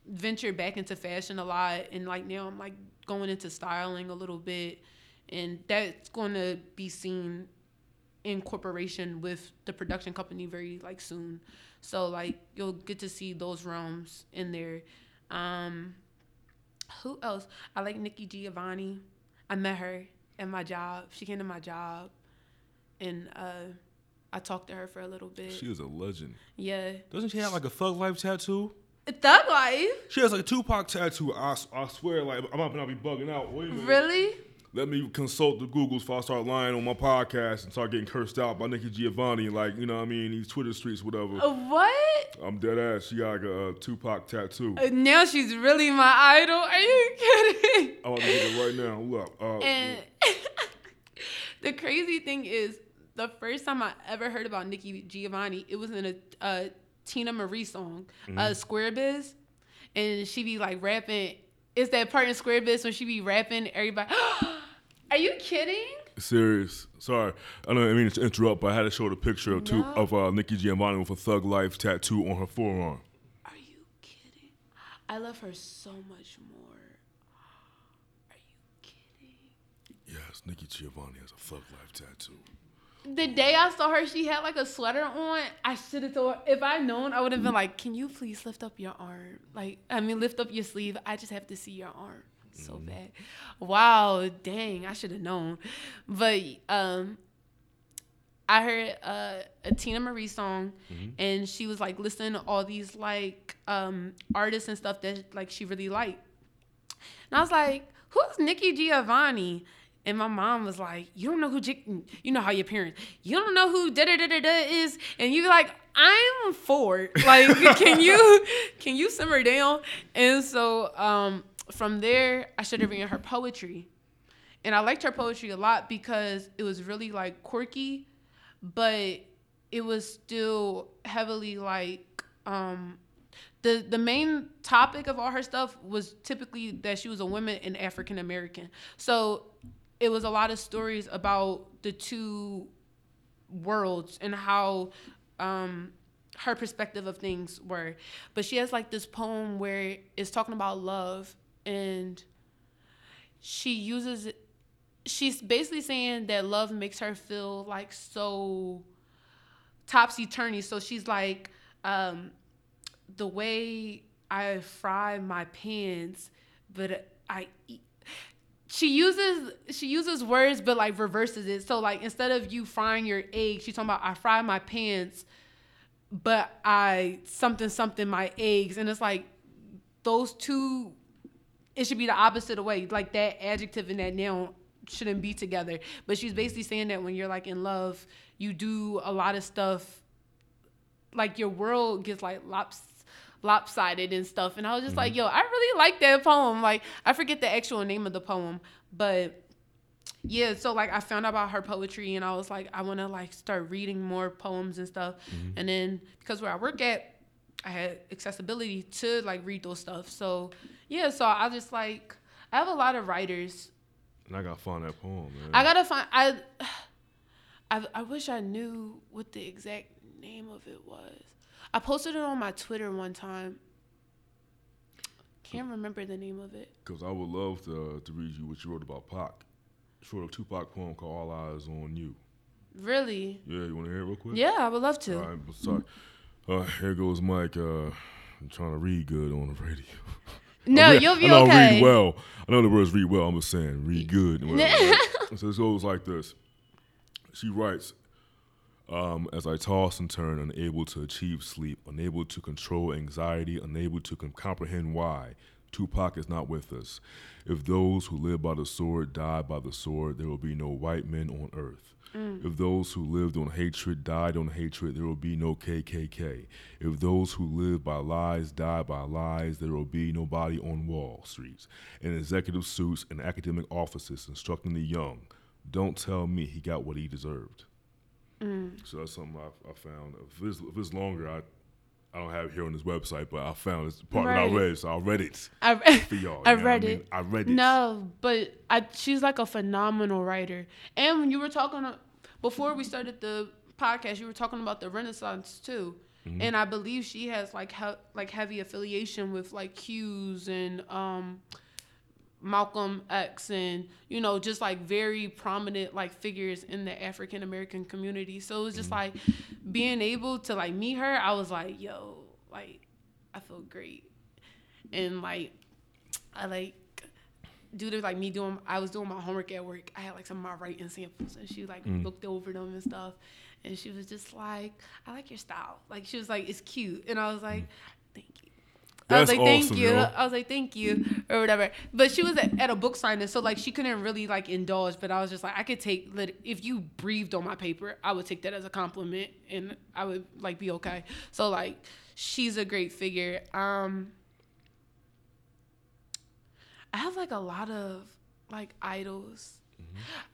[SPEAKER 3] venture back into fashion a lot and like now i'm like going into styling a little bit and that's going to be seen in corporation with the production company very like soon so like you'll get to see those realms in there Um, who else? I like Nikki Giovanni. I met her at my job. She came to my job, and uh, I talked to her for a little bit.
[SPEAKER 2] She is a legend.
[SPEAKER 3] yeah,
[SPEAKER 2] Doesn't she have like a thug life tattoo?
[SPEAKER 3] Thug Life.
[SPEAKER 2] She has like a Tupac tattoo. I, I swear, like I might not be bugging out. Wait a minute.
[SPEAKER 3] Really?
[SPEAKER 2] Let me consult the Googles before I start lying on my podcast and start getting cursed out by Nikki Giovanni, like you know what I mean, these Twitter streets, whatever.
[SPEAKER 3] Uh, what?
[SPEAKER 2] I'm dead ass. She got like a, uh Tupac tattoo.
[SPEAKER 3] Uh, now she's really my idol. Are you kidding?
[SPEAKER 2] I'm about to get it right now. Look. Uh,
[SPEAKER 3] And the crazy thing is, the first time I ever heard about Nikki Giovanni, it was in a, a Teena Marie song, uh, Square Biz, and she be like rapping. It's that part in Square Biz when she be rapping. Everybody, are you kidding?
[SPEAKER 2] serious. Sorry, I don't mean to interrupt, but I had to show the picture of two
[SPEAKER 3] No.
[SPEAKER 2] of uh, Nikki Giovanni with a Thug Life tattoo on her forearm.
[SPEAKER 3] Are you kidding? I love her so much more. Are you kidding?
[SPEAKER 2] Yes, Nikki Giovanni has a Thug Life tattoo.
[SPEAKER 3] The day I saw her, she had like a sweater on. I should have told her. If I'd known, I would have been like, "Can you please lift up your arm? Like, I mean, lift up your sleeve. I just have to see your arm so bad." Wow, dang, I should have known. But um, I heard uh, a Teena Marie song, and she was like listening to all these like um artists and stuff that like she really liked. And I was like, who's Nikki Giovanni? And my mom was like, you don't know who, G- you know how your parents, you don't know who da da da da is. And you be like, I'm four. Like, can you, can you simmer down? And so um, from there, I started reading her poetry. And I liked her poetry a lot because it was really like quirky, but it was still heavily like um the the main topic of all her stuff was typically that she was a woman and African American. So it was a lot of stories about the two worlds and how um her perspective of things were. But she has like this poem where it's talking about love and she uses she's basically saying that love makes her feel like so topsy turvy. So she's like, um, the way I fry my pans, but I. She uses she uses words, but like reverses it. So like instead of you frying your eggs, she's talking about I fry my pants, but I something something my eggs, and it's like those two. It should be the opposite of way. Like that adjective and that noun shouldn't be together. But she's basically saying that when you're like in love, you do a lot of stuff. Like your world gets like lops lopsided and stuff. And I was just like, mm-hmm. yo, I really like that poem. Like I forget the actual name of the poem, but yeah, so like I found out about her poetry and I was like, I want to like start reading more poems and stuff. Mm-hmm. And then because where I work at, I had accessibility to like read those stuff. So yeah, so I just like I have a lot of writers.
[SPEAKER 2] And I gotta find that poem, man.
[SPEAKER 3] I gotta find I. I I wish I knew what the exact name of it was. I posted it on my Twitter one time. Can't remember the name of it.
[SPEAKER 2] Because I would love to, uh, to read you what you wrote about Pac. She wrote a Tupac poem called All Eyes on You.
[SPEAKER 3] Really?
[SPEAKER 2] Yeah, you want to hear it real quick?
[SPEAKER 3] Yeah, I would love to.
[SPEAKER 2] All right, sorry. Uh, here goes Mike. Uh, I'm trying to read good on the radio.
[SPEAKER 3] No,
[SPEAKER 2] read-
[SPEAKER 3] you'll be
[SPEAKER 2] I know I read well. I know the words read well. I'm just saying, read good. so this goes like this. She writes, um, as I toss and turn, unable to achieve sleep, unable to control anxiety, unable to com- comprehend why, Tupac is not with us. If those who live by the sword die by the sword, there will be no white men on earth. Mm. If those who lived on hatred died on hatred, there will be no KKK. If those who live by lies die by lies, there will be nobody on Wall Streets. In executive suits and academic offices instructing the young, don't tell me he got what he deserved. Mm. So that's something I, I found. If it's, if it's longer, I I don't have it here on this website, but I found this part that I read, so I read it
[SPEAKER 3] I,
[SPEAKER 2] for y'all.
[SPEAKER 3] I
[SPEAKER 2] you know what
[SPEAKER 3] read
[SPEAKER 2] mean?
[SPEAKER 3] it.
[SPEAKER 2] I read it.
[SPEAKER 3] No, but I, she's like a phenomenal writer. And when you were talking uh, before we started the podcast, you were talking about the Renaissance too.
[SPEAKER 2] Mm-hmm.
[SPEAKER 3] And I believe she has like he, like heavy affiliation with like Hughes and um, Malcolm X and you know just like very prominent like figures in the African American community. So it was just like being able to like meet her. I was like, yo, like I feel great. and like I like to like me doing I was doing my homework at work. I had like some of my writing samples, and she like
[SPEAKER 2] Mm.
[SPEAKER 3] looked over them and stuff, and she was just like, "I like your style." Like she was like, "It's cute," and I was like, "Thank you." I was.
[SPEAKER 2] That's
[SPEAKER 3] like, thank you.
[SPEAKER 2] yo.
[SPEAKER 3] I was like, thank you, or whatever. But she was at, at a book signing, so like she couldn't really like indulge. But I was just like, I could take if you breathed on my paper, I would take that as a compliment, and I would like be okay. So like, she's a great figure. Um, I have like a lot of like idols.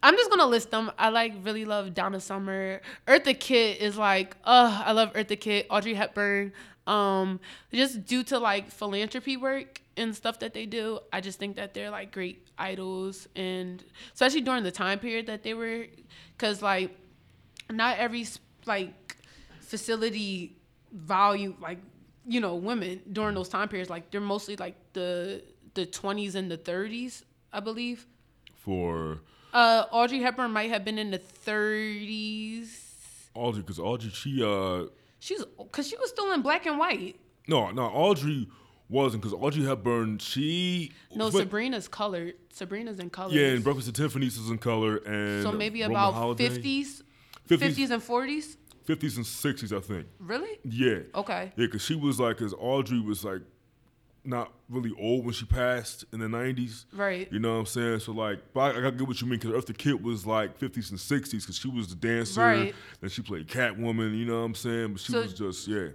[SPEAKER 3] I'm just gonna list them. I like really love Donna Summer. Eartha Kitt is like, uh, I love Eartha Kitt, Audrey Hepburn. Um, just due to like philanthropy work and stuff that they do, I just think that they're like great idols, and especially during the time period that they were, because like not every like facility value like you know women during those time periods. Like they're mostly like the the 20s and the 30s, I believe.
[SPEAKER 2] For
[SPEAKER 3] Uh, Audrey Hepburn might have been in the 30s.
[SPEAKER 2] Audrey, because Audrey, she uh,
[SPEAKER 3] She's because she was still in black and white.
[SPEAKER 2] no, no, Audrey wasn't because Audrey Hepburn, she
[SPEAKER 3] No, Sabrina's colored. Sabrina's in color.
[SPEAKER 2] Yeah, and Breakfast at Tiffany's is in color, and
[SPEAKER 3] so maybe
[SPEAKER 2] Roman
[SPEAKER 3] about 50s,
[SPEAKER 2] 50s,
[SPEAKER 3] 50s and 40s.
[SPEAKER 2] 50s and 60s, I think.
[SPEAKER 3] Really?
[SPEAKER 2] Yeah.
[SPEAKER 3] Okay.
[SPEAKER 2] Yeah, because she was like, because Audrey was like not really old when she passed in the 90s.
[SPEAKER 3] Right.
[SPEAKER 2] You know what I'm saying? So, like, but I, I get what you mean because Eartha Kitt was like 50s and 60s because she was the dancer.
[SPEAKER 3] Right.
[SPEAKER 2] Then she played Catwoman, you know what I'm saying? But she
[SPEAKER 3] So-
[SPEAKER 2] was just, yeah.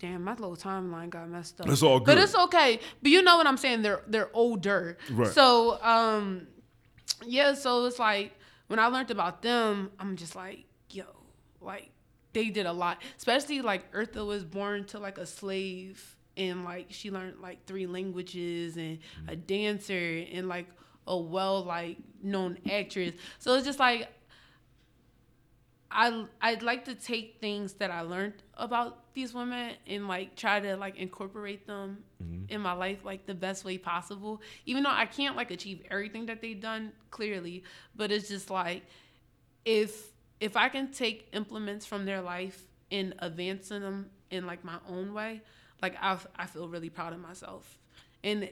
[SPEAKER 3] Damn, my little timeline got messed up.
[SPEAKER 2] It's all good.
[SPEAKER 3] But it's okay. But you know what I'm saying? They're they're older.
[SPEAKER 2] Right.
[SPEAKER 3] So um yeah, so it's like when I learned about them, I'm just like, yo, like they did a lot. Especially like Eartha was born to like a slave and like she learned like three languages and mm-hmm. a dancer and like a well like known actress. So it's just like I I'd like to take things that I learned about these women and like try to like incorporate them mm-hmm. in my life like the best way possible. Even though I can't like achieve everything that they've done clearly, but it's just like if if I can take implements from their life and advancing them in like my own way, like I I feel really proud of myself. And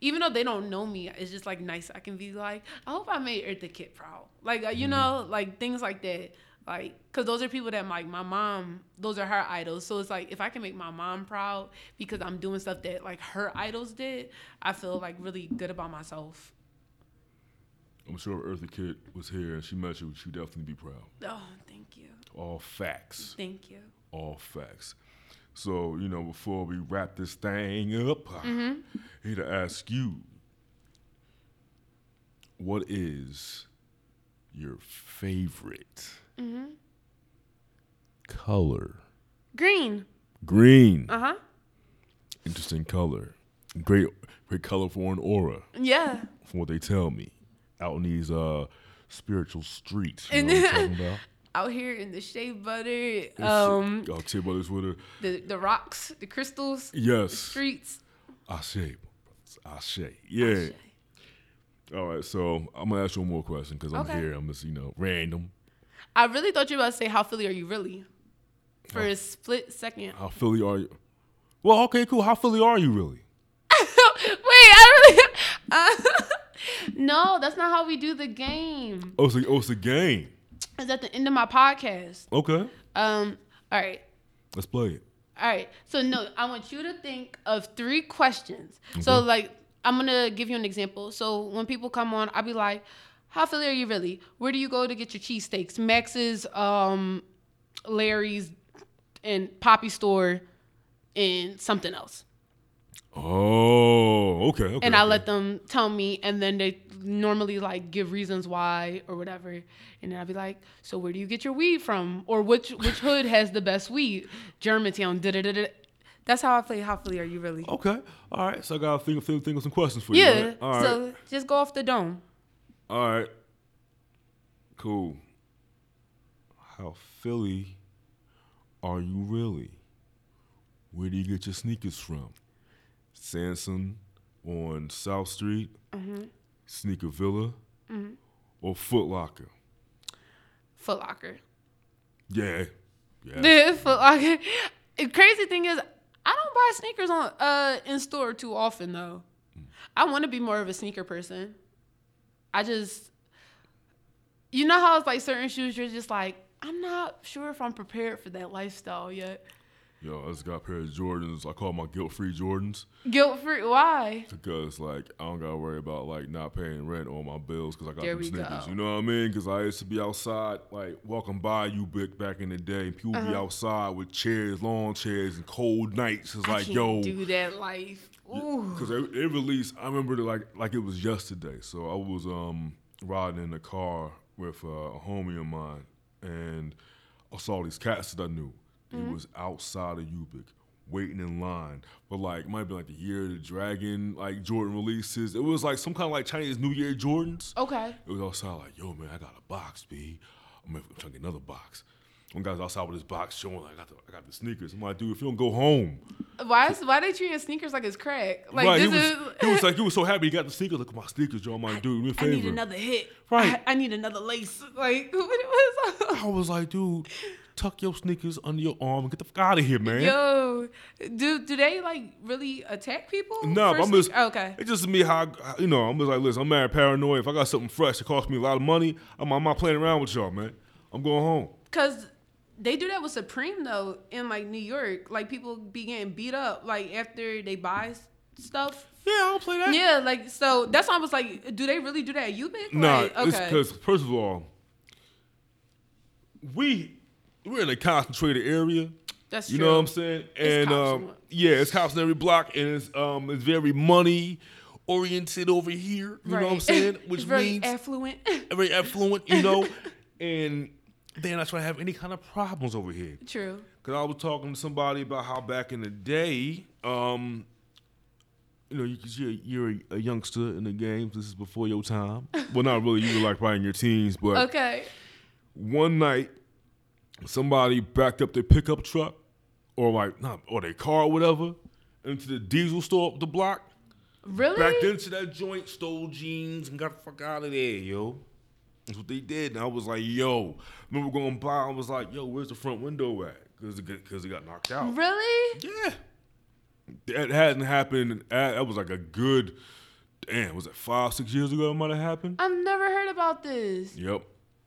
[SPEAKER 3] even though they don't know me, it's just like nice. I can be like, I hope I made Eartha Kitt proud. Like uh, you know, like things like that. Like, cause those are people that like my mom. Those are her idols. So it's like if I can make my mom proud because I'm doing stuff that like her idols did, I feel like really good about myself.
[SPEAKER 2] I'm sure if Eartha Kitt was here and she met you, she'd definitely be proud.
[SPEAKER 3] Oh, thank you,
[SPEAKER 2] All facts.
[SPEAKER 3] thank you.
[SPEAKER 2] all facts. So, you know, before we wrap this thing up,
[SPEAKER 3] Mm-hmm.
[SPEAKER 2] I here to ask you what is your favorite
[SPEAKER 3] Mm-hmm.
[SPEAKER 2] color?
[SPEAKER 3] Green.
[SPEAKER 2] Green.
[SPEAKER 3] Uh huh.
[SPEAKER 2] Interesting color. Great great color for an aura,
[SPEAKER 3] Yeah.
[SPEAKER 2] from what they tell me. Out in these uh spiritual streets. You know what I'm talking about?
[SPEAKER 3] Out here in the shea butter, um,
[SPEAKER 2] tell you about this with her.
[SPEAKER 3] the the rocks, the crystals,
[SPEAKER 2] Yes.
[SPEAKER 3] streets.
[SPEAKER 2] I shea, I Ashe. Yeah. All right, so I'm gonna ask you one more question because I'm
[SPEAKER 3] Okay.
[SPEAKER 2] here. I'm just you know random.
[SPEAKER 3] I really thought you were about to say, "How Philly are you really?" For
[SPEAKER 2] Oh.
[SPEAKER 3] a split second.
[SPEAKER 2] How Philly are you? Well, okay, cool. How Philly are you really?
[SPEAKER 3] Wait, I really. Uh, no, that's not how we do the game.
[SPEAKER 2] Oh, it's a, oh, it's a game.
[SPEAKER 3] It's at the end of my podcast.
[SPEAKER 2] Okay,
[SPEAKER 3] Um. All right.
[SPEAKER 2] let's play it.
[SPEAKER 3] All right. So no, I want you to think of three questions. So like I'm gonna give you an example. So when people come on, I'll be like, How Philly are you really? Where do you go to get your cheesesteaks? Max's, um, Larry's, and Poppy store, and something else.
[SPEAKER 2] Oh, okay, okay.
[SPEAKER 3] and I
[SPEAKER 2] okay.
[SPEAKER 3] let them tell me, and then they normally like give reasons why or whatever, and then I'd be like, "So where do you get your weed from? Or which which hood has the best weed? Germantown." Da da da da. That's how I play. How Philly are you really?
[SPEAKER 2] Okay, all right. So I gotta think, think, think of some questions for you.
[SPEAKER 3] yeah.
[SPEAKER 2] right? All right.
[SPEAKER 3] So just go off the dome.
[SPEAKER 2] All right. Cool. How Philly are you really? Where do you get your sneakers from? Sanson on South Street, mm-hmm. Sneaker Villa, or Foot Locker?
[SPEAKER 3] Foot Locker.
[SPEAKER 2] Yeah. Yeah.
[SPEAKER 3] The Foot Locker. The crazy thing is, I don't buy sneakers on uh in store too often though. I want to be more of a sneaker person. I just, you know how it's like certain shoes you're just like I'm not sure if I'm prepared for that lifestyle yet.
[SPEAKER 2] Yo, I just got a pair of Jordans. I call them my guilt-free Jordans
[SPEAKER 3] Guilt free? Why?
[SPEAKER 2] because like I don't gotta worry about like not paying rent on my bills because I got
[SPEAKER 3] There
[SPEAKER 2] them sneakers.
[SPEAKER 3] go.
[SPEAKER 2] You know what I mean? Because I used to be outside like walking by you big back in the day. and People
[SPEAKER 3] Uh-huh.
[SPEAKER 2] be outside with chairs, lawn chairs, and cold nights. It's
[SPEAKER 3] I
[SPEAKER 2] like
[SPEAKER 3] can't
[SPEAKER 2] yo,
[SPEAKER 3] do that life. Ooh.
[SPEAKER 2] because it, it released. I remember it like like it was yesterday. So I was um riding in the car with uh, a homie of mine, and I saw these cats that I knew.
[SPEAKER 3] Mm-hmm.
[SPEAKER 2] was outside of Ubiq. Waiting in line, but like it might be like the year of the dragon, like Jordan releases. It was like some kind of like Chinese New Year Jordans.
[SPEAKER 3] Okay.
[SPEAKER 2] It was outside like, yo man, I got a box, B. I'm trying to get another box. One guy's outside with his box showing like I got the, I got the sneakers. I'm like, dude, if you don't go home,
[SPEAKER 3] Why is why they treating sneakers like it's crack? Like
[SPEAKER 2] right? He
[SPEAKER 3] this
[SPEAKER 2] was,
[SPEAKER 3] is.
[SPEAKER 2] he was like, he was so happy he got the sneakers. Look at my sneakers, Joe. I'm like, dude, me a
[SPEAKER 3] I
[SPEAKER 2] favor.
[SPEAKER 3] need another hit.
[SPEAKER 2] Right.
[SPEAKER 3] I, I need another lace. Like what it was.
[SPEAKER 2] I was like, dude, tuck your sneakers under your arm and get the fuck out of here, man.
[SPEAKER 3] Yo, do do they like really attack people?
[SPEAKER 2] No, I'm just
[SPEAKER 3] sneak- okay.
[SPEAKER 2] It's just me how I- you know. I'm just like, listen, I'm mad paranoid. If I got something fresh that costs me a lot of money, I'm, I'm not playing around with y'all, man. I'm going home.
[SPEAKER 3] Cause they do that with Supreme though in like New York. Like people be getting beat up like after they buy stuff.
[SPEAKER 2] Yeah, I don't play that.
[SPEAKER 3] Yeah, like so that's why I was like, do they really do that at Ubiq?
[SPEAKER 2] Nah,
[SPEAKER 3] Like,
[SPEAKER 2] it's because first of all, we we're in a concentrated area.
[SPEAKER 3] that's true.
[SPEAKER 2] You
[SPEAKER 3] true.
[SPEAKER 2] know what I'm saying? And um, yeah, it's cops in every block, and it's um it's very money oriented over here. You know what I'm saying? Which
[SPEAKER 3] very
[SPEAKER 2] means
[SPEAKER 3] affluent.
[SPEAKER 2] very affluent. You know, and they're not trying to have any kind of problems over here.
[SPEAKER 3] True.
[SPEAKER 2] Cause I was talking to somebody about how back in the day, um, you know, you, you're, you're a, a youngster in the games. This is before your time. well, not really. You were like probably in your teens, but
[SPEAKER 3] Okay.
[SPEAKER 2] one night, somebody backed up their pickup truck, or like not, or their car, or whatever, into the diesel store up the block.
[SPEAKER 3] Really?
[SPEAKER 2] Backed into that joint, stole jeans, and got the fuck out of there, yo. That's what they did. And I was like, yo. Remember going by, I was like, yo, where's the front window at? Because it, got- 'cause it got knocked out.
[SPEAKER 3] Really?
[SPEAKER 2] Yeah. That hadn't happened. That was like a good, damn, was it five, six years ago it might have happened?
[SPEAKER 3] I've never heard about this.
[SPEAKER 2] Yep.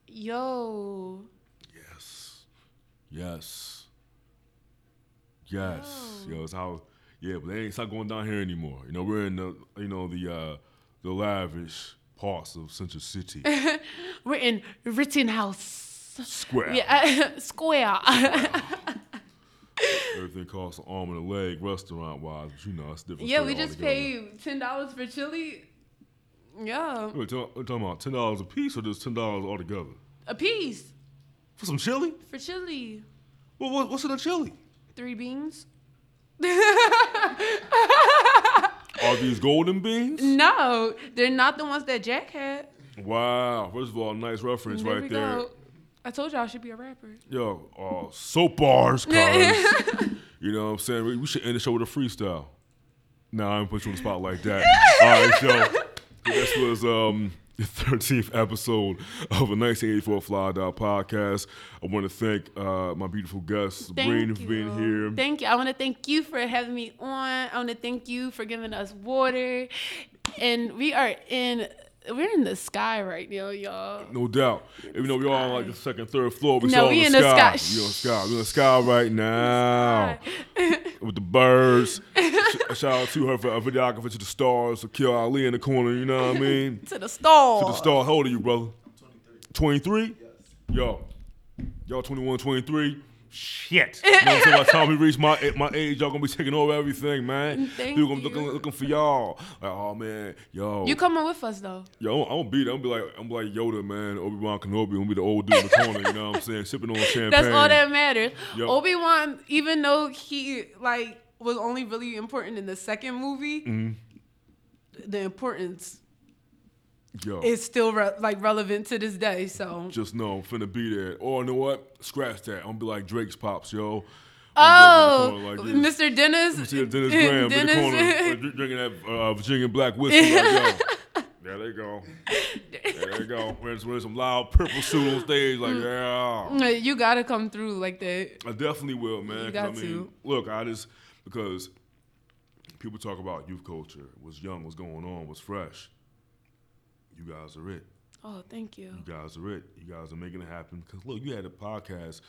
[SPEAKER 3] Yo.
[SPEAKER 2] Yes. Yes. Yes. Yo, it's how, yeah, but they ain't stop going down here anymore. You know, we're in the, you know, the, uh, the lavish parts of Central City.
[SPEAKER 3] We're in Rittenhouse.
[SPEAKER 2] Square.
[SPEAKER 3] Yeah, square.
[SPEAKER 2] Everything costs an arm and a leg restaurant wise, but you know, it's different.
[SPEAKER 3] yeah, we just
[SPEAKER 2] altogether.
[SPEAKER 3] paid ten dollars for chili. Yeah,
[SPEAKER 2] we're talking about ten dollars a piece or just ten dollars altogether
[SPEAKER 3] a piece
[SPEAKER 2] for some chili.
[SPEAKER 3] for chili.
[SPEAKER 2] Well, what, what's in a chili?
[SPEAKER 3] Three beans.
[SPEAKER 2] Are these golden beans?
[SPEAKER 3] No, they're not the ones that Jack had.
[SPEAKER 2] Wow. First of all, nice reference
[SPEAKER 3] There
[SPEAKER 2] right there.
[SPEAKER 3] go. I told y'all I should be a rapper.
[SPEAKER 2] Yo, uh, soap bars, cuz. you know what I'm saying? We, we should end the show with a freestyle. No, I didn't put you on the spot like that. All right, so this was um, the 13th episode of a 1984 Fly or Die podcast. I want to thank uh, my beautiful guest, Sabrina, for being here.
[SPEAKER 3] Thank you. I want to thank you for having me on. I want to thank you for giving us water. And we are in we're in the sky right now, y'all.
[SPEAKER 2] No doubt. Even though we're all on like the second, third floor, we
[SPEAKER 3] No,
[SPEAKER 2] still
[SPEAKER 3] we
[SPEAKER 2] in
[SPEAKER 3] in
[SPEAKER 2] the
[SPEAKER 3] the
[SPEAKER 2] sky.
[SPEAKER 3] sky.
[SPEAKER 2] We on the sky. We in the sky right now. With the birds. Sh- Shout out to her for a videographer to the stars, to Kill Ali in the corner, you know what I mean?
[SPEAKER 3] To the stars.
[SPEAKER 2] To the star. How old are you, brother? 23? Yes. Yo. Y'all 21, 23? Shit. You know what I'm saying? By the time we reach my my age, y'all gonna be taking over everything, man.
[SPEAKER 3] Thank
[SPEAKER 2] People gonna be looking, looking for y'all. Like, oh man, yo.
[SPEAKER 3] You coming with us though?
[SPEAKER 2] Yo, I'm gonna be there. I'm gonna be like I'm like Yoda, man. Obi Wan Kenobi. I'm gonna be the old dude in the corner. You know what I'm saying? Sipping on champagne.
[SPEAKER 3] That's all that matters. Obi Wan, even though he like was only really important in the second movie,
[SPEAKER 2] Mm-hmm.
[SPEAKER 3] the importance
[SPEAKER 2] Yo,
[SPEAKER 3] is still re- like relevant to this day. So
[SPEAKER 2] just know I'm finna be there. Or you know what? Scratch that. I'm gonna be like Drake's pops, yo.
[SPEAKER 3] Oh,
[SPEAKER 2] I'm jumping in the corner like.
[SPEAKER 3] Mr. Dennis.
[SPEAKER 2] See Dennis Graham in the corner uh, drinking that uh, Virginia black whiskey. Like, yo. There they go. There they go. Wearing some, wearing some loud purple suit on stage. Like,
[SPEAKER 3] Mm.
[SPEAKER 2] yeah.
[SPEAKER 3] you gotta come through like that.
[SPEAKER 2] I definitely will, man.
[SPEAKER 3] You got
[SPEAKER 2] I mean,
[SPEAKER 3] to.
[SPEAKER 2] look, I just because people talk about youth culture, what's young, what's going on, what's fresh. You guys are it.
[SPEAKER 3] Oh, thank you.
[SPEAKER 2] You guys are it. You guys are making it happen. Because look, you had a podcast.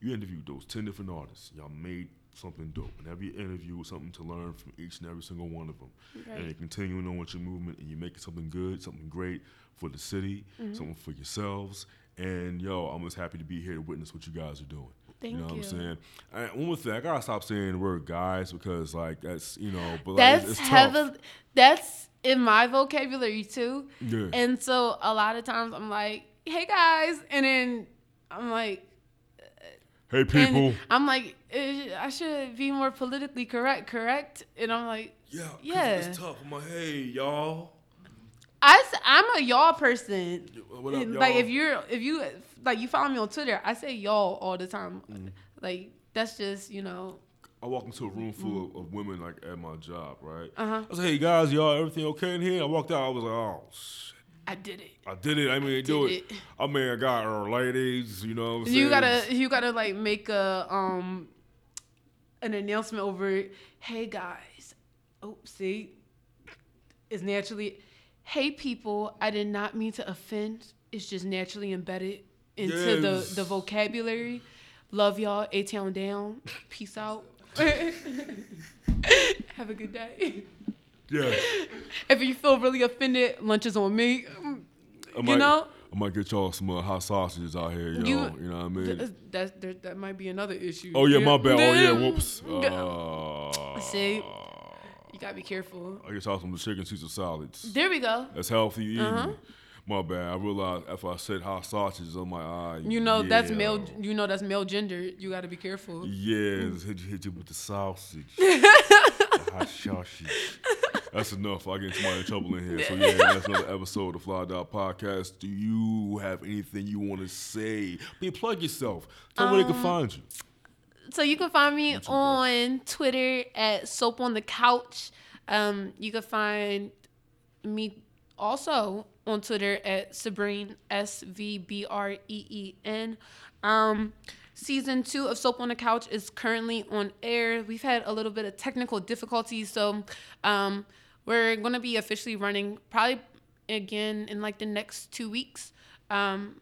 [SPEAKER 2] You interviewed those ten different artists. Y'all made something dope. And every interview was something to learn from each and every single one of them. And you're continuing on with your movement, and you're making something good, something great for the city,
[SPEAKER 3] Mm-hmm.
[SPEAKER 2] something for yourselves. And yo, I'm just happy to be here to witness what you guys are doing.
[SPEAKER 3] Thank
[SPEAKER 2] you know what I'm saying? And one more thing, I gotta stop saying the word guys because like that's you know, but like,
[SPEAKER 3] That's
[SPEAKER 2] it's, it's tough.
[SPEAKER 3] heavily. That's in my vocabulary too.
[SPEAKER 2] Yeah.
[SPEAKER 3] And so a lot of times I'm like, "Hey guys," and then I'm like,
[SPEAKER 2] Hey
[SPEAKER 3] and
[SPEAKER 2] people.
[SPEAKER 3] I'm like, eh, I should be more politically correct, correct? And I'm like,
[SPEAKER 2] yeah.
[SPEAKER 3] Yeah.
[SPEAKER 2] it's tough. I'm like, hey y'all.
[SPEAKER 3] I, am a y'all person.
[SPEAKER 2] Up, y'all?
[SPEAKER 3] Like if you're if you like you follow me on Twitter, I say y'all all the time.
[SPEAKER 2] Mm.
[SPEAKER 3] Like that's just you know.
[SPEAKER 2] I walk into a room full of, of women like at my job, right?
[SPEAKER 3] Uh-huh.
[SPEAKER 2] I was like, hey guys, y'all, everything okay in here? I walked out, I was like, oh shit.
[SPEAKER 3] I did it.
[SPEAKER 2] I did it. I mean, do
[SPEAKER 3] did
[SPEAKER 2] it.
[SPEAKER 3] it.
[SPEAKER 2] I mean, I got her ladies, you know what I'm saying?
[SPEAKER 3] You gotta you gotta like make a um an announcement over it. Hey guys, oh see, it's naturally. Hey people, I did not mean to offend. It's just naturally embedded into
[SPEAKER 2] Yes.
[SPEAKER 3] the the vocabulary. Love y'all. A town down. Peace out. Have a good day.
[SPEAKER 2] Yeah.
[SPEAKER 3] If you feel really offended, lunch is on me.
[SPEAKER 2] I
[SPEAKER 3] You know?
[SPEAKER 2] I might get y'all some uh, hot sausages out here, yo. You,
[SPEAKER 3] You-
[SPEAKER 2] know what I mean?
[SPEAKER 3] Th- That's, there, that might be another issue.
[SPEAKER 2] oh, yeah, my bad. Oh, yeah, whoops. Uh,
[SPEAKER 3] See? You gotta be careful.
[SPEAKER 2] I get y'all some of the chicken Caesar salads.
[SPEAKER 3] There we go.
[SPEAKER 2] That's healthy eating.
[SPEAKER 3] Uh-huh.
[SPEAKER 2] My bad. I realized if I said hot sausages, I'm like, ah,
[SPEAKER 3] You know that's male. You know that's male gender. You gotta be careful.
[SPEAKER 2] Yeah, hit you, hit you with the sausage. the hot sausage. That's enough. I get somebody in trouble in here. So yeah, that's another episode of Fly or Die Podcast. Do you have anything you want to say? Be plug yourself. Tell them where they
[SPEAKER 3] Um,
[SPEAKER 2] can find you.
[SPEAKER 3] So you can find me on Twitter at Soap on the Couch. Um, you can find me also on Twitter at Svbreen S V B R E E N. Um, season two of Soap on the Couch is currently on air. We've had a little bit of technical difficulties, so um, we're gonna be officially running probably again in like the next two weeks. Um,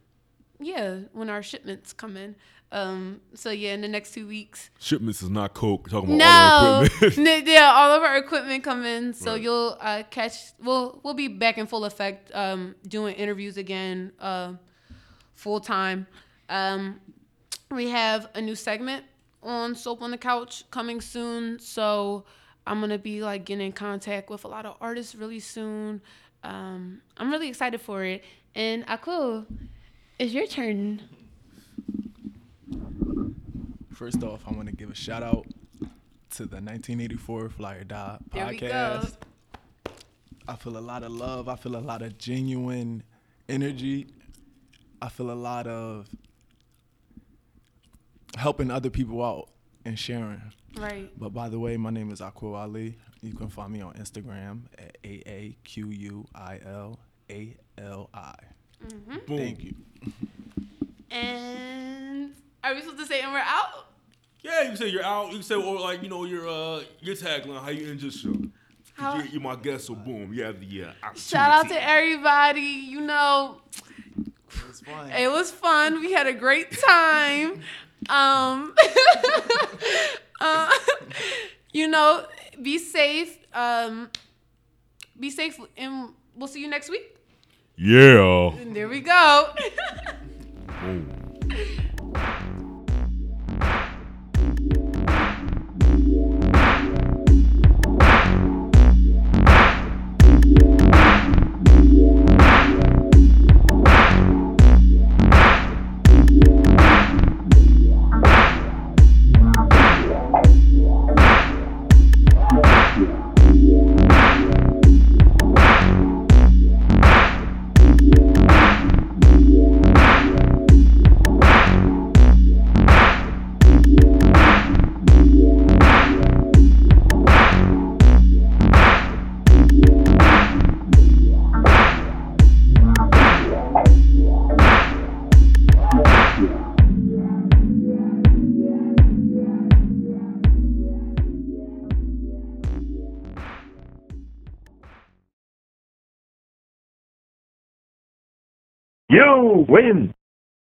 [SPEAKER 3] yeah, when our shipments come in. Um, so yeah, in the next two weeks.
[SPEAKER 2] Shipments is not coke. Talking about all
[SPEAKER 3] No. N- yeah, all of our equipment come in, so
[SPEAKER 2] Right.
[SPEAKER 3] you'll uh, catch. We'll we'll be back in full effect, um, doing interviews again, uh, full time. Um, we have a new segment on Soap on the Couch coming soon, so I'm gonna be like getting in contact with a lot of artists really soon. Um, I'm really excited for it, and Aquil, it's your turn.
[SPEAKER 4] First off, I want to give a shout out to the 1984 Fly or Die
[SPEAKER 3] There we go.
[SPEAKER 4] podcast. I feel a lot of love. I feel a lot of genuine energy. I feel a lot of helping other people out and sharing.
[SPEAKER 3] Right.
[SPEAKER 4] But by the way, my name is Aquil Ali. You can find me on Instagram at A A Q U I L A L I.
[SPEAKER 2] Boom.
[SPEAKER 4] Thank you.
[SPEAKER 3] And are we supposed to say and we're out?
[SPEAKER 2] Yeah, you can say you're out. You can say or like you know your uh your tagline, how you end your show?
[SPEAKER 3] How-
[SPEAKER 2] You're, you're my guest, so boom, you have the uh,
[SPEAKER 3] Shout out to everybody. You know,
[SPEAKER 4] It's fun.
[SPEAKER 3] it was fun. We had a great time. Um, uh, you know, be safe. Um, be safe, and we'll see you next week.
[SPEAKER 2] Yeah.
[SPEAKER 3] And there we go.
[SPEAKER 5] You win.